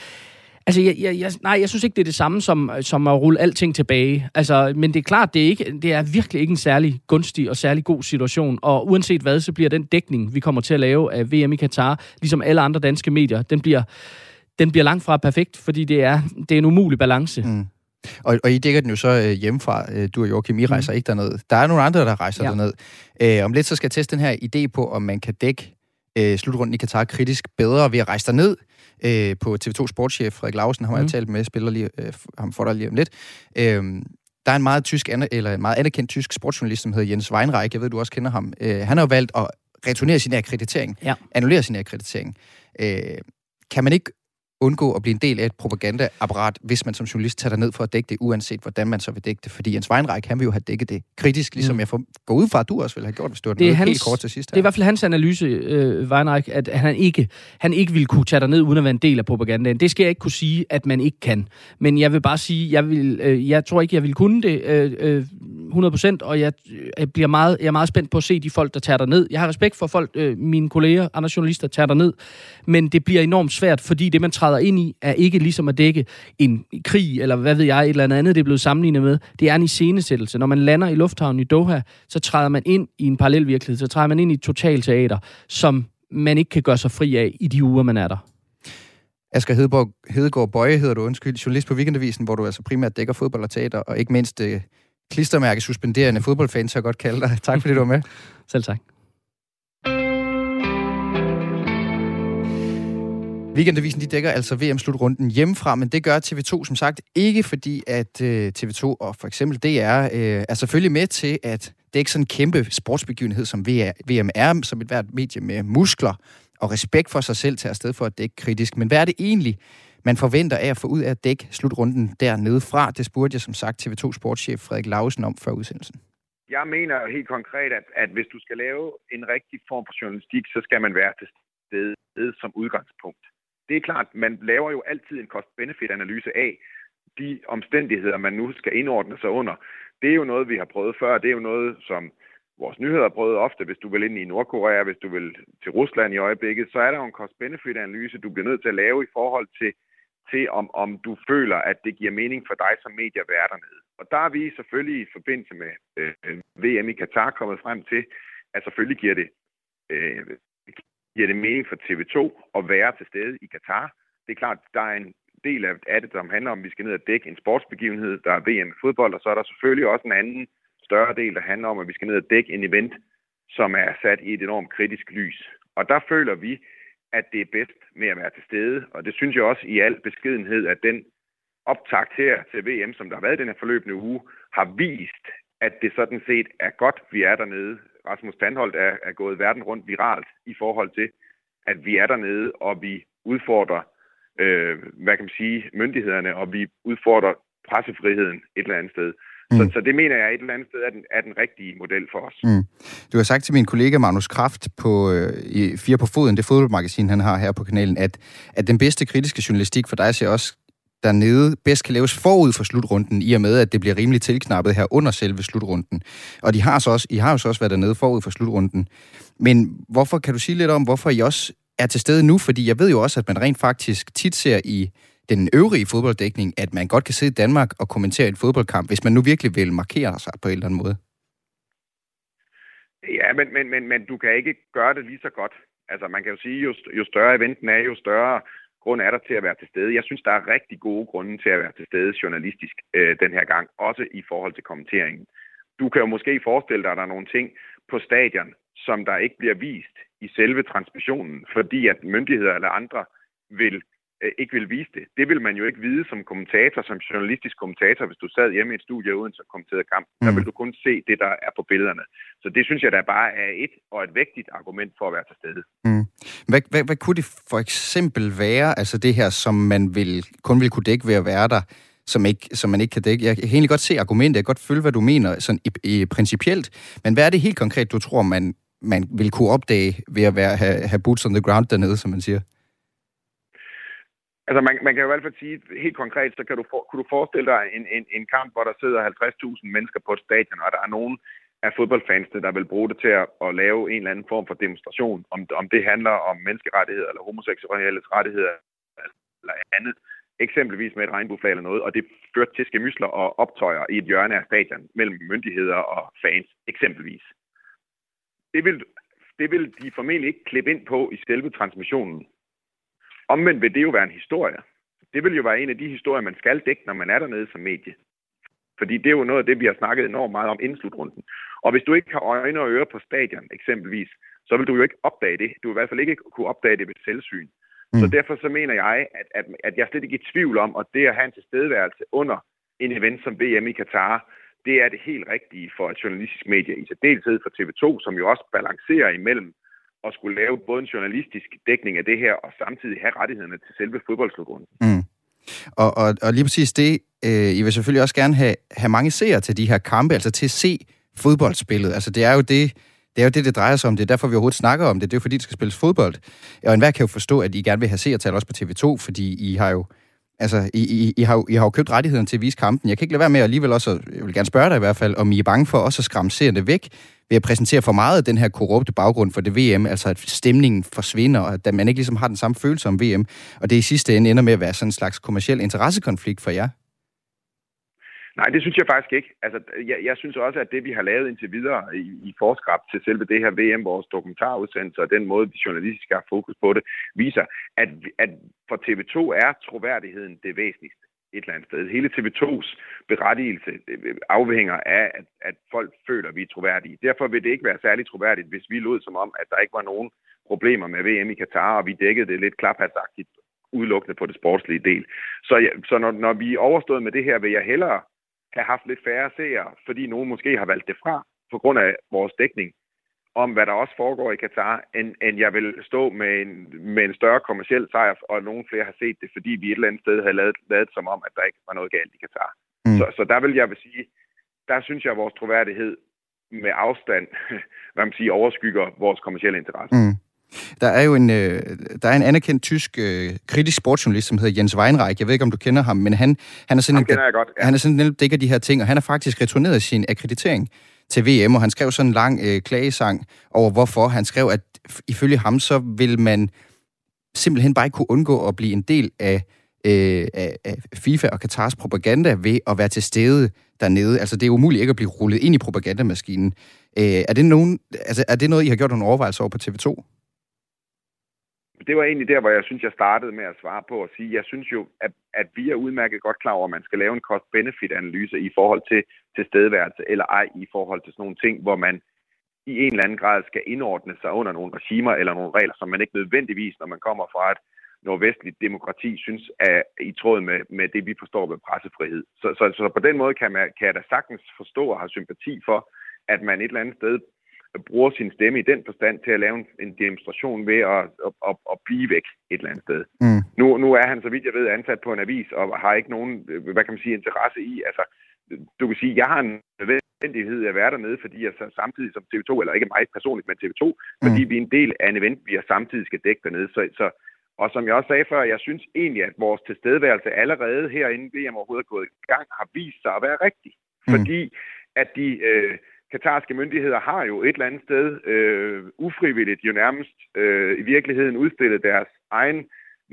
Altså, jeg, jeg, jeg, nej, jeg synes ikke, det er det samme som, som at rulle alting tilbage. Altså, men det er klart, det er, ikke, det er virkelig ikke en særlig gunstig og særlig god situation. Og uanset hvad, så bliver den dækning, vi kommer til at lave af VM i Katar, ligesom alle andre danske medier, den bliver den bliver langt fra perfekt, fordi det er, det er en umulig balance. Mm. Og, og I dækker den jo så øh, hjemmefra. Øh, du og Joachim, I rejser mm. ikke derned. Der er nogle andre, der rejser ja. derned. Øh, om lidt så skal jeg teste den her idé på, om man kan dække øh, slutrunden i Katar kritisk bedre ved at rejse derned øh, på TV2 Sportschef Frederik Lausen, har mm. jeg talt med, spiller lige, øh, ham for dig lige om lidt. Øh, der er en meget, tysk, eller en meget anerkendt tysk sportsjournalist, som hedder Jens Weinreich. Jeg ved, du også kender ham. Øh, han har jo valgt at returnere sin akkreditering. Ja. Annullere sin akkreditering. Øh, kan man ikke undgå at blive en del af et propagandaapparat, hvis man som journalist tager ned for at dække det, uanset hvordan man så vil dække det. Fordi Jens Weinreich, han vil jo have dækket det kritisk, ligesom mm. jeg får, går ud fra, at du også vil have gjort, hvis du det er hans, helt kort til sidst. Her. Det er i hvert fald hans analyse, øh, Weinreich, at han ikke, han ikke vil kunne tage ned uden at være en del af propagandaen. Det skal jeg ikke kunne sige, at man ikke kan. Men jeg vil bare sige, jeg, vil, øh, jeg tror ikke, jeg vil kunne det øh, øh, 100%, og jeg, jeg, bliver meget, jeg er meget spændt på at se de folk, der tager ned. Jeg har respekt for folk, øh, mine kolleger, andre journalister, tager ned, men det bliver enormt svært, fordi det, man træder ind i, er ikke ligesom at dække en krig, eller hvad ved jeg, et eller andet, det er blevet sammenlignet med. Det er en iscenesættelse. Når man lander i lufthavnen i Doha, så træder man ind i en parallel virkelighed, så træder man ind i et totalteater, som man ikke kan gøre sig fri af i de uger, man er der. Asger Hedeborg, Hedegaard Bøje hedder du, undskyld, journalist på Weekendavisen, hvor du altså primært dækker fodbold og teater, og ikke mindst øh, klistermærke suspenderende fodboldfans, så jeg godt kalde dig. Tak fordi du var med. Selv tak. Weekendavisen de dækker altså VM-slutrunden hjemmefra, men det gør TV2 som sagt ikke, fordi at øh, TV2 og for eksempel DR øh, er selvfølgelig med til at det er ikke sådan en kæmpe sportsbegivenhed, som VM er, som et hvert medie med muskler og respekt for sig selv til at sted for at dække kritisk. Men hvad er det egentlig, man forventer af at få ud af at dække slutrunden dernede fra? Det spurgte jeg som sagt TV2 sportschef Frederik Lausen om før udsendelsen. Jeg mener helt konkret, at, at hvis du skal lave en rigtig form for journalistik, så skal man være til stede som udgangspunkt det er klart, man laver jo altid en cost-benefit-analyse af de omstændigheder, man nu skal indordne sig under. Det er jo noget, vi har prøvet før. Det er jo noget, som vores nyheder har prøvet ofte. Hvis du vil ind i Nordkorea, hvis du vil til Rusland i øjeblikket, så er der jo en cost-benefit-analyse, du bliver nødt til at lave i forhold til, til om, om du føler, at det giver mening for dig som medie dernede. Og der er vi selvfølgelig i forbindelse med øh, øh VM i Katar kommet frem til, at selvfølgelig giver det øh, giver det mening for TV2 at være til stede i Katar. Det er klart, der er en del af det, som handler om, at vi skal ned og dække en sportsbegivenhed, der er VM i fodbold, og så er der selvfølgelig også en anden større del, der handler om, at vi skal ned og dække en event, som er sat i et enormt kritisk lys. Og der føler vi, at det er bedst med at være til stede, og det synes jeg også i al beskedenhed, at den optakt her til VM, som der har været i den her forløbende uge, har vist, at det sådan set er godt, vi er dernede. Rasmus Tandholt er, er gået verden rundt viralt i forhold til, at vi er dernede, og vi udfordrer, øh, hvad kan man sige, myndighederne, og vi udfordrer pressefriheden et eller andet sted. Mm. Så, så det mener jeg et eller andet sted er den, er den rigtige model for os. Mm. Du har sagt til min kollega Magnus Kraft på øh, i Fire på Foden, det fodboldmagasin, han har her på kanalen, at, at den bedste kritiske journalistik for dig ser også dernede bedst kan laves forud for slutrunden, i og med, at det bliver rimelig tilknappet her under selve slutrunden. Og de har så også, I har jo så også været dernede forud for slutrunden. Men hvorfor, kan du sige lidt om, hvorfor I også er til stede nu? Fordi jeg ved jo også, at man rent faktisk tit ser i den øvrige fodbolddækning, at man godt kan sidde i Danmark og kommentere en fodboldkamp, hvis man nu virkelig vil markere sig på en eller anden måde. Ja, men, men, men, men du kan ikke gøre det lige så godt. Altså, man kan jo sige, jo, jo større eventen er, jo større grund er der til at være til stede. Jeg synes, der er rigtig gode grunde til at være til stede journalistisk øh, den her gang, også i forhold til kommenteringen. Du kan jo måske forestille dig, at der er nogle ting på stadion, som der ikke bliver vist i selve transmissionen, fordi at myndigheder eller andre vil ikke vil vise det. Det vil man jo ikke vide som kommentator, som journalistisk kommentator, hvis du sad hjemme i et studie uden så kommenterede kamp. Mm. Der vil du kun se det, der er på billederne. Så det synes jeg, der bare er et og et vigtigt argument for at være til stede. Mm. Hvad, hvad, hvad kunne det for eksempel være, altså det her, som man vil, kun vil kunne dække ved at være der, som, ikke, som man ikke kan dække. Jeg kan egentlig godt se argumentet, jeg kan godt følge, hvad du mener sådan i, i, principielt, men hvad er det helt konkret, du tror, man, man vil kunne opdage ved at være, have, have boots on the ground dernede, som man siger? Altså, man, man kan jo i hvert fald sige, helt konkret, så kan du for, kunne du forestille dig en, en, en kamp, hvor der sidder 50.000 mennesker på et stadion, og der er nogen af fodboldfansene, der vil bruge det til at, at lave en eller anden form for demonstration, om, om det handler om menneskerettigheder eller homoseksuelles rettigheder eller andet, eksempelvis med et regnbueflag eller noget, og det førte til skemysler og optøjer i et hjørne af stadion mellem myndigheder og fans, eksempelvis. Det vil, det vil de formentlig ikke klippe ind på i selve transmissionen. Omvendt vil det jo være en historie. Det vil jo være en af de historier, man skal dække, når man er dernede som medie. Fordi det er jo noget af det, vi har snakket enormt meget om inden slutrunden. Og hvis du ikke har øjne og ører på stadion, eksempelvis, så vil du jo ikke opdage det. Du vil i hvert fald ikke kunne opdage det ved selvsyn. Mm. Så derfor så mener jeg, at, at, at jeg slet ikke i tvivl om, at det at have en tilstedeværelse under en event som VM i Katar, det er det helt rigtige for et journalistisk medie, i særdeleshed for TV2, som jo også balancerer imellem at skulle lave både en journalistisk dækning af det her, og samtidig have rettighederne til selve fodboldslutrunden. Mm. Og, og, og lige præcis det, øh, I vil selvfølgelig også gerne have, have mange seere til de her kampe, altså til at se fodboldspillet. Altså det er jo det, det er jo det, det drejer sig om. Det er derfor, vi overhovedet snakker om det. Det er jo fordi, det skal spilles fodbold. Og enhver kan jo forstå, at I gerne vil have seertal også på TV2, fordi I har jo Altså, I, I, I, har, jo, I har jo købt rettigheden til at vise kampen. Jeg kan ikke lade være med alligevel også, jeg vil gerne spørge dig i hvert fald, om I er bange for også at skræmme seerne væk ved at præsentere for meget af den her korrupte baggrund for det VM, altså at stemningen forsvinder, og at man ikke ligesom har den samme følelse om VM, og det i sidste ende ender med at være sådan en slags kommersiel interessekonflikt for jer. Nej, det synes jeg faktisk ikke. Altså, jeg, jeg synes også, at det, vi har lavet indtil videre i, i forskrab til selve det her VM, vores dokumentarudsendelse og den måde, vi journalistisk har fokus på det, viser, at, at for TV2 er troværdigheden det væsentligste et eller andet sted. Hele TV2's berettigelse afhænger af, at, at folk føler, at vi er troværdige. Derfor vil det ikke være særlig troværdigt, hvis vi lød som om, at der ikke var nogen problemer med VM i Katar, og vi dækkede det lidt klaphatsagtigt udelukkende på det sportslige del. Så, ja, så når, når vi er overstået med det her, vil jeg hellere have haft lidt færre seere, fordi nogen måske har valgt det fra på grund af vores dækning om, hvad der også foregår i Katar, end, end jeg vil stå med en, med en større kommersiel sejr, og nogen flere har set det, fordi vi et eller andet sted har lavet, lavet som om, at der ikke var noget galt i Katar. Mm. Så, så der vil jeg vil sige, der synes jeg, at vores troværdighed med afstand, hvad man siger, overskygger vores kommersielle interesse. Mm. Der er jo en, øh, der er en anerkendt tysk øh, kritisk sportsjournalist, som hedder Jens Weinreich. Jeg ved ikke, om du kender ham, men han, han er sådan en, jeg godt, ja. han er sådan en dækker de her ting, og han har faktisk returneret sin akkreditering til VM, og han skrev sådan en lang øh, klagesang over, hvorfor. Han skrev, at ifølge ham, så vil man simpelthen bare ikke kunne undgå at blive en del af, øh, af, af FIFA og Katars propaganda ved at være til stede dernede. Altså, det er umuligt ikke at blive rullet ind i propagandamaskinen. Øh, er, det nogen, altså, er det noget, I har gjort nogle overvejelser over på TV2? Det var egentlig der, hvor jeg synes, jeg startede med at svare på og sige, jeg synes jo, at, at vi er udmærket godt klar over, at man skal lave en cost-benefit-analyse i forhold til, tilstedeværelse eller ej i forhold til sådan nogle ting, hvor man i en eller anden grad skal indordne sig under nogle regimer eller nogle regler, som man ikke nødvendigvis, når man kommer fra et nordvestligt demokrati, synes er i tråd med, med det, vi forstår ved pressefrihed. Så, så, så på den måde kan, man, kan jeg da sagtens forstå og have sympati for, at man et eller andet sted bruger sin stemme i den forstand til at lave en, en demonstration ved at, at, at, at blive væk et eller andet sted. Mm. Nu, nu er han, så vidt jeg ved, ansat på en avis og har ikke nogen, hvad kan man sige, interesse i. Altså, du kan sige, jeg har en nødvendighed at være dernede, fordi jeg så samtidig som TV2, eller ikke mig personligt, men TV2, mm. fordi vi er en del af en event, vi har samtidig skal dække dernede. Så, så, og som jeg også sagde før, jeg synes egentlig, at vores tilstedeværelse allerede herinde, VM overhovedet er gået i gang, har vist sig at være rigtig. Mm. Fordi at de... Øh, katarske myndigheder har jo et eller andet sted øh, ufrivilligt jo nærmest øh, i virkeligheden udstillet deres egen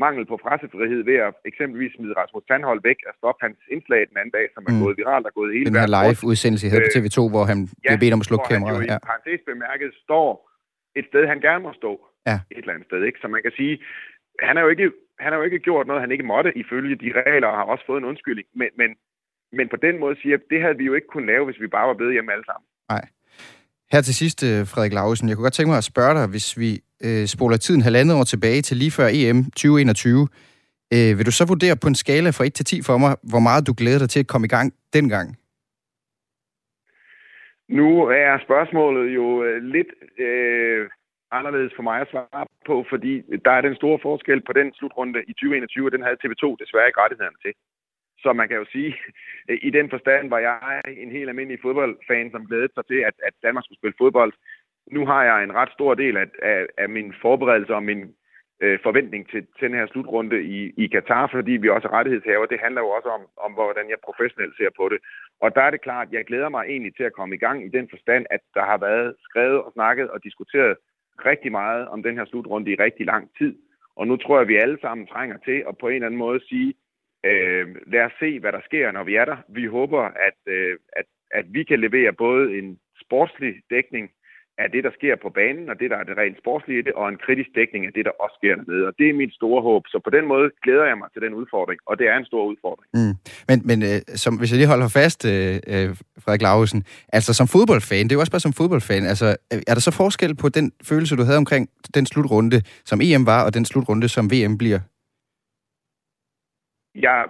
mangel på pressefrihed ved at eksempelvis smide Rasmus Sandhold væk og stoppe hans indslag den anden dag, som er mm. gået viralt og gået hele Den her live-udsendelse, jeg havde på TV2, hvor han ja, blev bedt om at slukke kameraet. Ja, han jo i bemærket står et sted, han gerne må stå. Ja. Et eller andet sted, ikke? Så man kan sige, han har jo ikke, han har jo ikke gjort noget, han ikke måtte ifølge de regler, og har også fået en undskyldning. Men, men, men på den måde siger det havde vi jo ikke kunnet lave, hvis vi bare var blevet hjemme alle sammen. Nej. Her til sidst, øh, Frederik Lausen, jeg kunne godt tænke mig at spørge dig, hvis vi øh, spoler tiden halvandet år tilbage til lige før EM 2021, øh, vil du så vurdere på en skala fra 1 til 10 for mig, hvor meget du glæder dig til at komme i gang dengang? Nu er spørgsmålet jo øh, lidt øh, anderledes for mig at svare på, fordi der er den store forskel på den slutrunde i 2021, og den havde TV2 desværre ikke rettighederne til. Så man kan jo sige, i den forstand var jeg en helt almindelig fodboldfan, som glædede sig til, at, at Danmark skulle spille fodbold. Nu har jeg en ret stor del af, af, af min forberedelse og min øh, forventning til, til den her slutrunde i, i Katar, fordi vi også er rettighedshaver. Det handler jo også om, om, hvordan jeg professionelt ser på det. Og der er det klart, jeg glæder mig egentlig til at komme i gang i den forstand, at der har været skrevet og snakket og diskuteret rigtig meget om den her slutrunde i rigtig lang tid. Og nu tror jeg, at vi alle sammen trænger til at på en eller anden måde sige, øh, lad os se, hvad der sker, når vi er der. Vi håber, at, øh, at, at vi kan levere både en sportslig dækning af det, der sker på banen, og det, der er det rent sportslige i det, og en kritisk dækning af det, der også sker dernede. Og det er mit store håb. Så på den måde glæder jeg mig til den udfordring, og det er en stor udfordring. Mm. Men, men øh, som, hvis jeg lige holder fast, øh, øh, Frederik Lausen, altså som fodboldfan, det er jo også bare som fodboldfan, altså øh, er der så forskel på den følelse, du havde omkring den slutrunde, som EM var, og den slutrunde, som VM bliver? Jeg,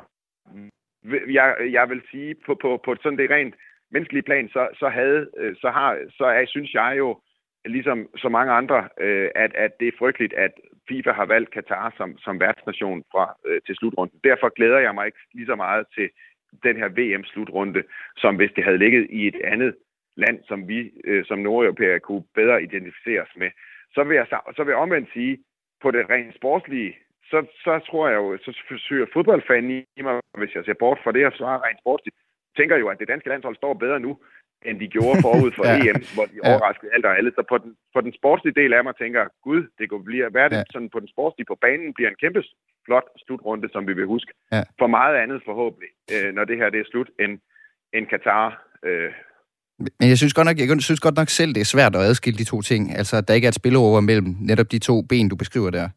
jeg, jeg vil sige, på, på, på sådan det rent menneskelige plan, så, så, havde, øh, så, har, så er, synes jeg jo, ligesom så mange andre, øh, at, at det er frygteligt, at FIFA har valgt Katar som, som værtsnation fra, øh, til slutrunden. Derfor glæder jeg mig ikke lige så meget til den her VM-slutrunde, som hvis det havde ligget i et andet land, som vi øh, som nordeuropæere kunne bedre identificeres med. Så vil, jeg, så vil jeg omvendt sige, på det rent sportslige, så, så tror jeg jo, så forsøger fodboldfanen i mig, hvis jeg ser bort fra det og svarer rent sportsligt, tænker jo, at det danske landshold står bedre nu, end de gjorde forud for ja. EM, hvor de overraskede alt og alle. Så på den, på den sportslige del af mig tænker, gud, det kunne blive, hvad det ja. sådan på den sportslige på banen bliver en kæmpe flot slutrunde, som vi vil huske. Ja. For meget andet forhåbentlig, øh, når det her det er slut, end, end Katar. Øh. Men jeg synes, godt nok, jeg synes godt nok selv, det er svært at adskille de to ting. Altså, at der ikke er et spilleover mellem netop de to ben, du beskriver der.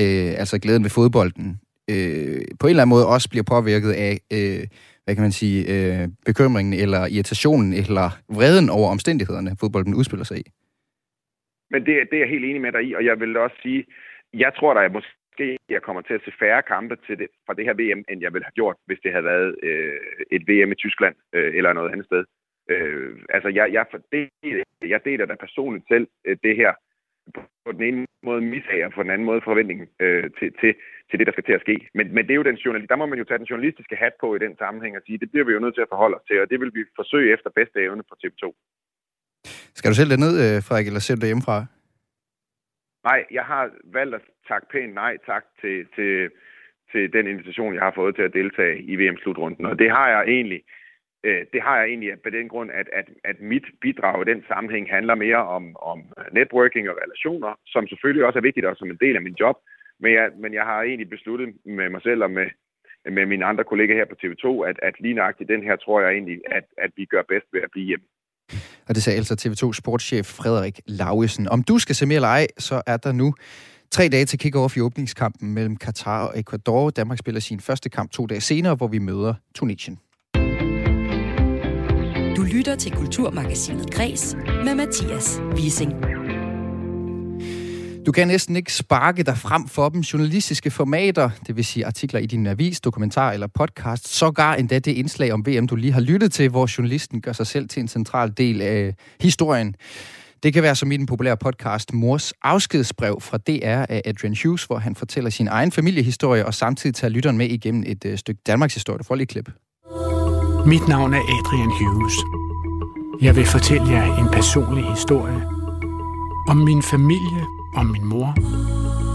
Øh, altså glæden ved fodbolden. Øh, på en eller anden måde også bliver påvirket af øh, hvad kan man sige, øh, bekymringen eller irritationen eller vreden over omstændighederne, fodbolden udspiller sig i. Men det, det er jeg helt enig med dig i, og jeg vil også sige, jeg tror, der er måske, jeg kommer til at se færre kampe til det, fra det her VM, end jeg ville have gjort, hvis det havde været øh, et VM i Tyskland øh, eller noget andet sted. Øh, altså, jeg, jeg, fordeler, jeg deler da personligt selv øh, det her på den ene måde mishager, og på den anden måde forventning øh, til, til, til det, der skal til at ske. Men, men det er jo den journalist, der må man jo tage den journalistiske hat på i den sammenhæng og sige, det bliver vi jo nødt til at forholde os til, og det vil vi forsøge efter bedste evne på TV2. Skal du selv ned, øh, Frederik, eller ser du det hjemmefra? Nej, jeg har valgt at takke pænt nej tak til, til, til den invitation, jeg har fået til at deltage i VM-slutrunden. Og det har jeg egentlig Øh, det har jeg egentlig på den grund, at, at, at mit bidrag i den sammenhæng handler mere om, om networking og relationer, som selvfølgelig også er vigtigt og som en del af min job. Men jeg, men jeg har egentlig besluttet med mig selv og med, med mine andre kolleger her på TV2, at, at lige nøjagtigt den her tror jeg egentlig, at, at vi gør bedst ved at blive hjemme. Og det sagde altså TV2 sportschef Frederik Lauesen. Om du skal se mere eller ej, så er der nu tre dage til kick-off i åbningskampen mellem Katar og Ecuador. Danmark spiller sin første kamp to dage senere, hvor vi møder Tunesien. Du lytter til Kulturmagasinet Græs med Mathias Wissing. Du kan næsten ikke sparke dig frem for dem. Journalistiske formater, det vil sige artikler i din avis, dokumentar eller podcast, sågar endda det indslag om VM, du lige har lyttet til, hvor journalisten gør sig selv til en central del af historien. Det kan være som i den populære podcast Mors afskedsbrev fra DR af Adrian Hughes, hvor han fortæller sin egen familiehistorie og samtidig tager lytteren med igennem et øh, stykke Danmarks historie. Du får lige klip. Mit navn er Adrian Hughes. Jeg vil fortælle jer en personlig historie om min familie, om min mor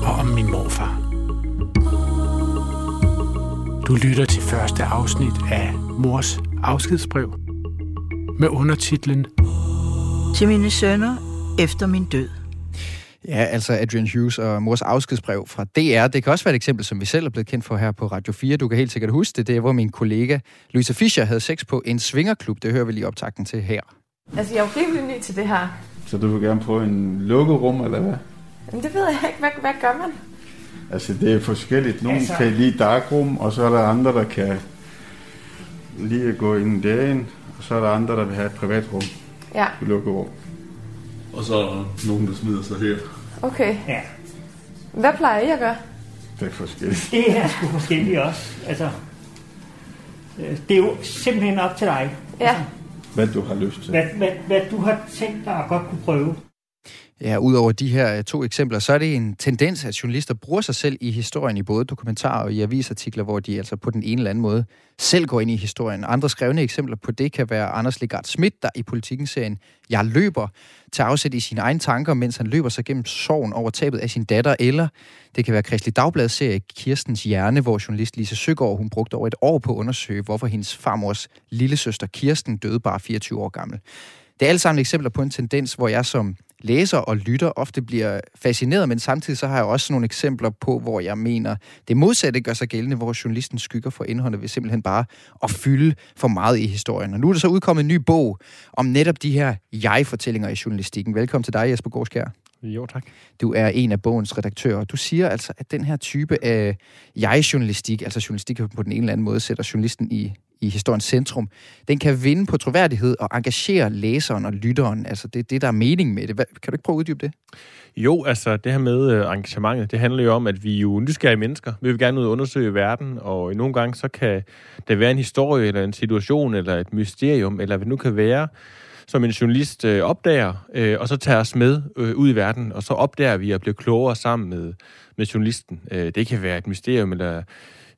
og om min morfar. Du lytter til første afsnit af Mors afskedsbrev med undertitlen Til mine sønner efter min død. Ja, altså Adrian Hughes og mors afskedsbrev fra DR. Det kan også være et eksempel, som vi selv er blevet kendt for her på Radio 4. Du kan helt sikkert huske det. Det er, hvor min kollega Louise Fischer havde sex på en svingerklub. Det hører vi lige optakten til her. Altså, jeg er jo rimelig ny til det her. Så du vil gerne prøve en lukket rum, eller hvad? Men det ved jeg ikke. Hvad, hvad gør man? Altså, det er forskelligt. Nogle altså... kan lide darkroom, og så er der andre, der kan lige at gå ind derind, og så er der andre, der vil have et privat rum. Ja. Et lukket rum. Og så er der nogen, der smider sig her. Okay. Ja. Hvad plejer I at gøre? Det er forskelligt. Det er sgu forskelligt også. Altså, øh, det er jo simpelthen op til dig. Ja. Hvad du har lyst til. Hvad, hvad, hvad du har tænkt dig at godt kunne prøve. Ja, udover de her øh, to eksempler, så er det en tendens, at journalister bruger sig selv i historien i både dokumentarer og i avisartikler, hvor de altså på den ene eller anden måde selv går ind i historien. Andre skrevne eksempler på det kan være Anders Legard Schmidt, der i politikken serien Jeg løber, tager afsæt i sine egne tanker, mens han løber sig gennem sorgen over tabet af sin datter, eller det kan være Kristelig Dagblads serie Kirstens Hjerne, hvor journalist Lise Søgaard, hun brugte over et år på at undersøge, hvorfor hendes farmors lillesøster Kirsten døde bare 24 år gammel. Det er alle sammen eksempler på en tendens, hvor jeg som læser og lytter ofte bliver fascineret, men samtidig så har jeg også nogle eksempler på, hvor jeg mener, det modsatte gør sig gældende, hvor journalisten skygger for indholdet ved simpelthen bare at fylde for meget i historien. Og nu er der så udkommet en ny bog om netop de her jeg-fortællinger i journalistikken. Velkommen til dig, Jesper Gårdskær. Jo, tak. Du er en af bogens redaktører. Du siger altså, at den her type af jeg-journalistik, altså journalistik på den ene eller anden måde, sætter journalisten i, i historiens centrum, den kan vinde på troværdighed og engagere læseren og lytteren. Altså det er det, der er mening med det. Hvad, kan du ikke prøve at uddybe det? Jo, altså det her med øh, engagementet, det handler jo om, at vi er jo nysgerrige mennesker. Vi vil gerne ud og undersøge verden, og nogle gange så kan der være en historie, eller en situation, eller et mysterium, eller hvad det nu kan være, som en journalist øh, opdager, øh, og så tager os med øh, ud i verden, og så opdager vi at blive klogere sammen med, med journalisten. Øh, det kan være et mysterium, eller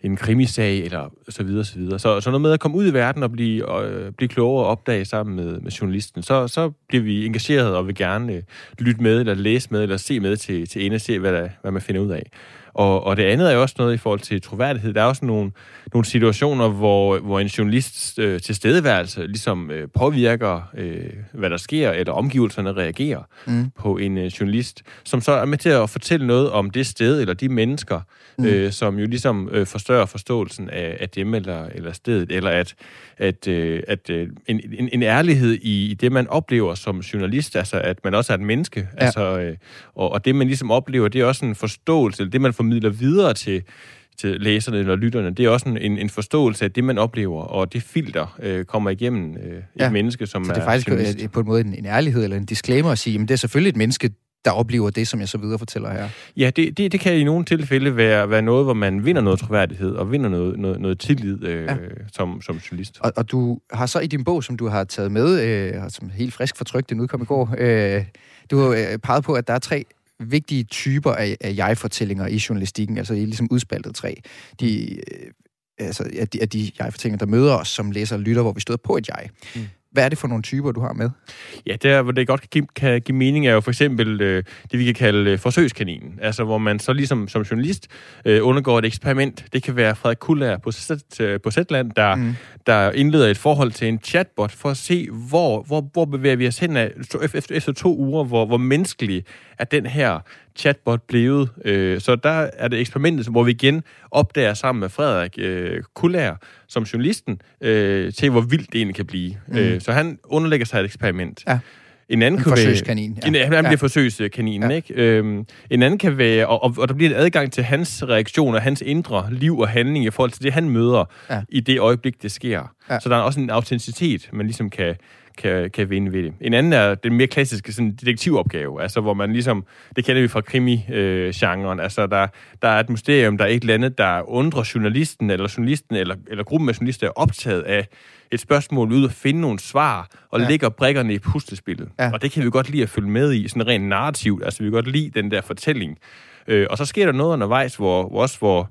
en krimisag, eller så videre, så videre. Så, så noget med at komme ud i verden og blive, øh, blive klogere og opdage sammen med, med journalisten, så, så bliver vi engageret og vil gerne øh, lytte med, eller læse med, eller se med til, til ende og se, hvad, der, hvad man finder ud af. Og, og det andet er jo også noget i forhold til troværdighed. Der er også nogle, nogle situationer, hvor, hvor en journalists øh, tilstedeværelse ligesom øh, påvirker, øh, hvad der sker, eller omgivelserne reagerer mm. på en øh, journalist, som så er med til at fortælle noget om det sted, eller de mennesker, mm. øh, som jo ligesom øh, forstørrer forståelsen af, af dem eller, eller stedet, eller at, at, øh, at øh, en, en, en ærlighed i, i det, man oplever som journalist, altså at man også er et menneske, ja. altså, øh, og, og det, man ligesom oplever, det er også en forståelse, eller det, man formidler videre til, til læserne eller lytterne, det er også en, en forståelse af det, man oplever, og det filter øh, kommer igennem øh, et ja. menneske, som Så det er, faktisk journalist. på en måde en, en ærlighed eller en disclaimer at sige, at det er selvfølgelig et menneske, der oplever det, som jeg så videre fortæller her. Ja, det, det, det kan i nogle tilfælde være, være noget, hvor man vinder noget troværdighed og vinder noget, noget, noget tillid øh, ja. som, som journalist. Og, og du har så i din bog, som du har taget med, øh, som helt frisk fortrykt, den udkom i går, øh, du har øh, peget på, at der er tre vigtige typer af, af jeg-fortællinger i journalistikken, altså i ligesom udspaltet tre. De, øh, altså, at de, at de jeg-fortællinger, der møder os som læser og lytter, hvor vi støder på et jeg. Mm. Hvad er det for nogle typer, du har med? Ja, der hvor det godt kan give, kan give mening, er jo for eksempel øh, det, vi kan kalde øh, forsøgskaninen. Altså, hvor man så ligesom som journalist øh, undergår et eksperiment. Det kan være Frederik Kuller på, øh, på Zetland, der, mm. der indleder et forhold til en chatbot for at se, hvor, hvor, hvor bevæger vi os hen af, efter, efter to uger, hvor, hvor menneskelig er den her chatbot blevet. Øh, så der er det eksperimentet, hvor vi igen opdager sammen med Frederik øh, Kuller som journalisten, øh, til hvor vildt det egentlig kan blive. Mm. Øh, så han underlægger sig et eksperiment. Ja. En anden en kan forsøgskanin. Ja. En, han bliver ja. forsøgskaninen, ja. ikke? Øhm, en anden kan være, og, og, og der bliver en adgang til hans reaktioner, hans indre liv og handling i forhold til det, han møder ja. i det øjeblik, det sker. Ja. Så der er også en autenticitet, man ligesom kan, kan, kan vinde ved det. En anden er den mere klassiske sådan, detektivopgave, altså hvor man ligesom, det kender vi fra krimi-genren, altså der, der er et mysterium, der er et eller andet, der undrer journalisten, eller journalisten, eller, eller gruppen af journalister er optaget af et spørgsmål ud og finde nogle svar, og ja. lægger brikkerne i puslespillet. Ja. Og det kan vi godt lide at følge med i, sådan rent narrativt, altså vi kan godt lide den der fortælling. Øh, og så sker der noget undervejs, hvor, hvor også hvor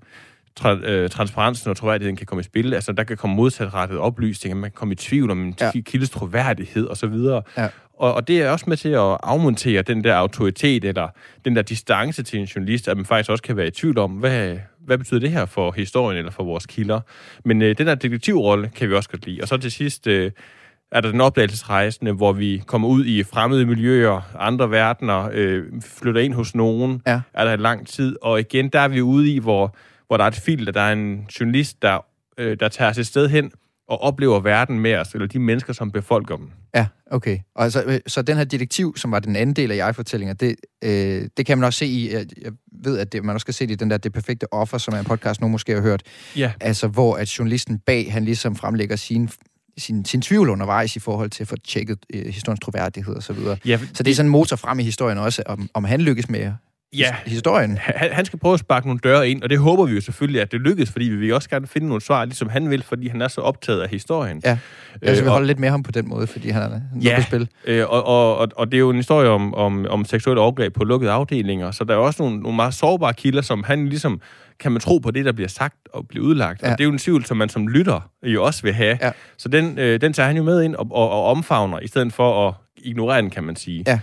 tra- øh, transparensen og troværdigheden kan komme i spil. Altså, der kan komme modsatrettede oplysninger, man kan komme i tvivl om en ja. kildes troværdighed osv. Ja. Og, og det er også med til at afmontere den der autoritet, eller den der distance til en journalist, at man faktisk også kan være i tvivl om, hvad, hvad betyder det her for historien eller for vores kilder. Men øh, den der detektivrolle kan vi også godt lide. Og så til sidst... Øh, er der den opdagelsesrejsende, hvor vi kommer ud i fremmede miljøer, andre verdener, øh, flytter ind hos nogen, ja. er der en lang tid. Og igen, der er vi ude i, hvor, hvor der er et filter, der er en journalist, der, øh, der tager sig et sted hen og oplever verden med os, eller de mennesker, som befolker dem. Ja, okay. Og altså, så den her detektiv, som var den anden del af jeg-fortællinger, det, øh, det kan man også se i, jeg, jeg ved, at det, man også skal se det i den der Det Perfekte Offer, som er en podcast, nogen måske har hørt. Ja. Altså, hvor at journalisten bag, han ligesom fremlægger sin sin, sin tvivl undervejs i forhold til at få tjekket øh, historiens troværdighed og så videre. Ja, så det er sådan en motor frem i historien også, om, om han lykkes med ja. historien. Han, han skal prøve at sparke nogle døre ind, og det håber vi jo selvfølgelig, at det lykkes, fordi vi vil også gerne finde nogle svar, ligesom han vil, fordi han er så optaget af historien. Ja, jeg vil øh, holde lidt med ham på den måde, fordi han er han ja, på spil. Øh, og, og, og, og det er jo en historie om, om, om seksuelle overgreb på lukkede afdelinger, så der er også nogle, nogle meget sårbare kilder, som han ligesom kan man tro på det, der bliver sagt og bliver udlagt. Ja. Og det er jo en tvivl, som man som lytter jo også vil have. Ja. Så den, øh, den tager han jo med ind og, og, og omfavner, i stedet for at ignorere den, kan man sige. Ja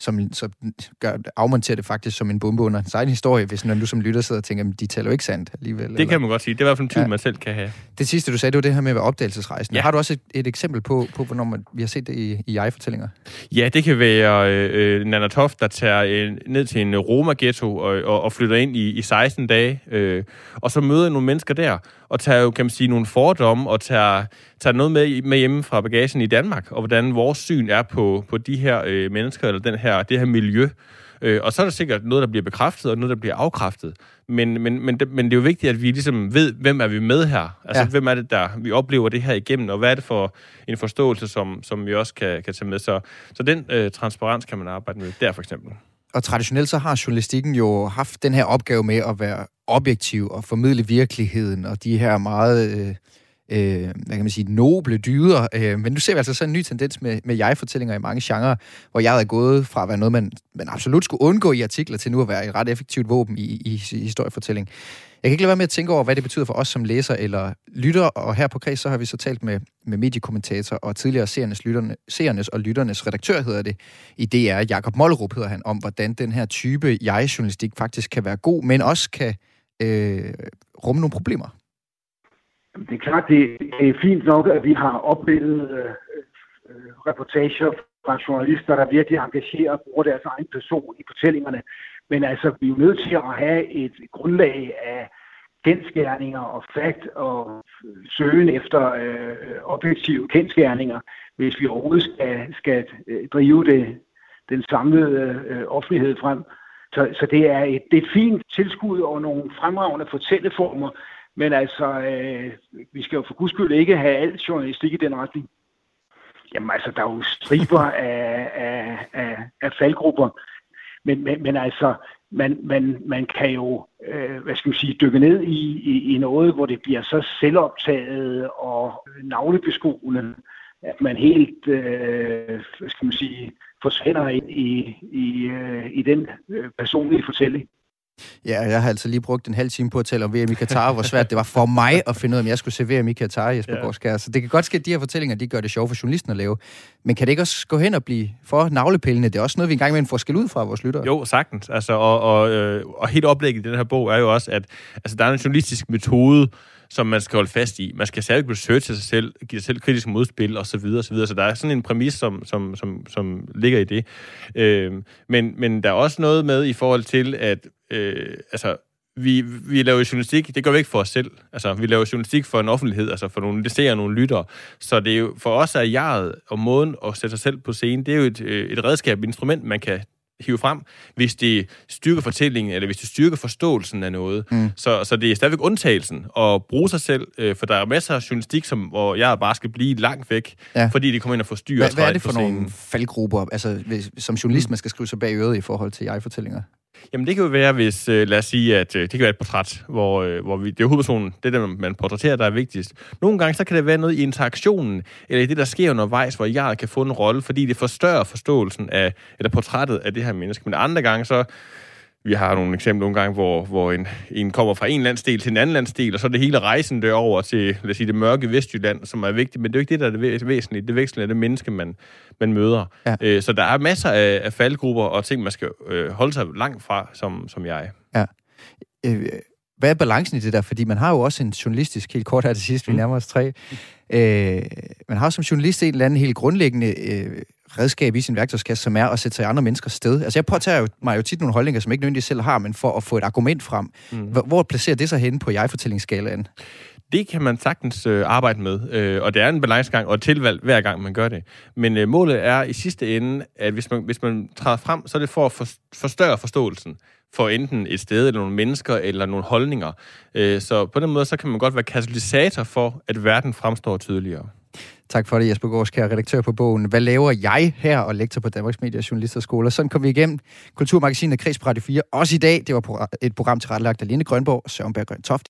som, som gør, afmonterer det faktisk som en bombe under en egen historie, hvis når du som lytter sidder og tænker, at de taler jo ikke sandt alligevel. Det eller? kan man godt sige. Det er i hvert fald en tvivl, ja. man selv kan have. Det sidste, du sagde, det var det her med opdagelsesrejsen. Ja. Har du også et, et eksempel på, på hvornår man, vi har set det i, i jeg-fortællinger? Ja, det kan være øh, Nana Toft, der tager øh, ned til en Roma-ghetto og, og, og flytter ind i, i 16 dage, øh, og så møder nogle mennesker der, og tager jo, kan man sige, nogle fordomme, og tager, tager noget med, med hjemme fra bagagen i Danmark, og hvordan vores syn er på, på de her øh, mennesker, eller den her, det her miljø. Øh, og så er der sikkert noget, der bliver bekræftet, og noget, der bliver afkræftet. Men, men, men, det, men det er jo vigtigt, at vi ligesom ved, hvem er vi med her? Altså, ja. hvem er det, der vi oplever det her igennem, og hvad er det for en forståelse, som, som vi også kan, kan tage med? Så, så den øh, transparens kan man arbejde med der, for eksempel. Og traditionelt så har journalistikken jo haft den her opgave med at være objektiv og formidle virkeligheden, og de her meget... Øh øh, hvad kan man sige, noble dyder. Øh, men nu ser vi altså sådan en ny tendens med, med jeg-fortællinger i mange genrer, hvor jeg er gået fra at være noget, man, man absolut skulle undgå i artikler, til nu at være et ret effektivt våben i, i, i historiefortælling. Jeg kan ikke lade være med at tænke over, hvad det betyder for os som læser eller lytter, og her på Kreds, så har vi så talt med, med mediekommentator og tidligere seernes, lytterne, seernes og lytternes redaktør, hedder det, i DR, Jakob Mollerup hedder han, om hvordan den her type jeg-journalistik faktisk kan være god, men også kan øh, rumme nogle problemer. Det er klart, det er fint nok, at vi har opbildet øh, øh, reportager fra journalister, der virkelig engagerer og bruger deres egen person i fortællingerne. Men altså, vi er jo nødt til at have et grundlag af kendskærninger og fakt og øh, søgen efter øh, objektive kendskærninger, hvis vi overhovedet skal, skal øh, drive det, den samlede øh, offentlighed frem. Så, så det, er et, det er et fint tilskud og nogle fremragende fortælleformer, men altså, øh, vi skal jo for guds skyld ikke have alt journalistik i den retning. Jamen altså, der er jo striber af, af, af, af faldgrupper. Men, men, men altså, man, man, man kan jo, øh, hvad skal man sige, dykke ned i, i, i noget, hvor det bliver så selvoptaget og navlebeskuende, at man helt, øh, hvad skal man sige, forsvinder ind i, i, øh, i den øh, personlige fortælling. Ja, jeg har altså lige brugt en halv time på at tale om VM i Katar, hvor svært det var for mig at finde ud af, om jeg skulle se VM i Katar, Jesper ja. Så det kan godt ske, at de her fortællinger, de gør det sjovt for journalisten at lave. Men kan det ikke også gå hen og blive for navlepillende? Det er også noget, vi engang med får skæld ud fra vores lyttere. Jo, sagtens. Altså, og, og, øh, og helt oplægget i den her bog er jo også, at altså, der er en journalistisk metode, som man skal holde fast i. Man skal særligt researche sig selv, give sig selv kritisk modspil osv. Så, videre, så, videre. så der er sådan en præmis, som, som, som, som ligger i det. Øh, men, men der er også noget med i forhold til, at øh, altså, vi, vi laver journalistik, det gør vi ikke for os selv. Altså, vi laver journalistik for en offentlighed, altså for nogle ser nogle lyttere. Så det er jo, for os er jeget og måden at sætte sig selv på scenen, det er jo et, øh, et redskab, et instrument, man kan hive frem, hvis det styrker fortællingen, eller hvis det styrker forståelsen af noget. Mm. Så, så det er stadigvæk undtagelsen at bruge sig selv, øh, for der er masser af journalistik, som, hvor jeg bare skal blive langt væk, ja. fordi de kommer ind og forstyrrer. Hvad, hvad er det for nogle faldgrupper, altså, hvis, som journalist, mm. man skal skrive sig bag øret i forhold til jeg-fortællinger? Jamen det kan jo være, hvis, øh, lad os sige, at øh, det kan være et portræt, hvor, øh, hvor vi, det er hovedpersonen, det er det, man portrætterer, der er vigtigst. Nogle gange, så kan det være noget i interaktionen, eller i det, der sker undervejs, hvor jeg kan få en rolle, fordi det forstørrer forståelsen af, eller portrættet af det her menneske. Men andre gange, så vi har nogle eksempler nogle gange, hvor, hvor en, en kommer fra en landsdel til en anden landsdel, og så er det hele rejsen derover til lad os sige, det mørke Vestjylland, som er vigtigt, men det er jo ikke det, der er det væsentlige. Det væsentlige er det menneske, man, man møder. Ja. Øh, så der er masser af, af faldgrupper og ting, man skal øh, holde sig langt fra, som, som jeg. Ja. Øh, hvad er balancen i det der? Fordi man har jo også en journalistisk, helt kort her til sidst, vi Mm. nærmer os tre. Øh, man har som journalist en eller anden helt grundlæggende øh, redskab i sin værktøjskasse, som er at sætte sig i andre menneskers sted. Altså jeg påtager jo, mig jo tit nogle holdninger, som ikke nødvendigvis selv har, men for at få et argument frem. Mm. Hvor, hvor placerer det sig henne på jeg-fortællingsskalaen? Det kan man sagtens øh, arbejde med, øh, og det er en balancegang og et tilvalg hver gang, man gør det. Men øh, målet er i sidste ende, at hvis man, hvis man træder frem, så er det for at for, forstørre forståelsen for enten et sted, eller nogle mennesker, eller nogle holdninger. Øh, så på den måde, så kan man godt være katalysator for, at verden fremstår tydeligere. Tak for det, Jesper Gårdskær, redaktør på bogen Hvad laver jeg her? og lektor på Danmarks Media og Journalisterskole. Sådan kom vi igennem Kulturmagasinet Kreds på Radio 4. Også i dag, det var et program tilrettelagt af Line Grønborg og Søren Berg Toft.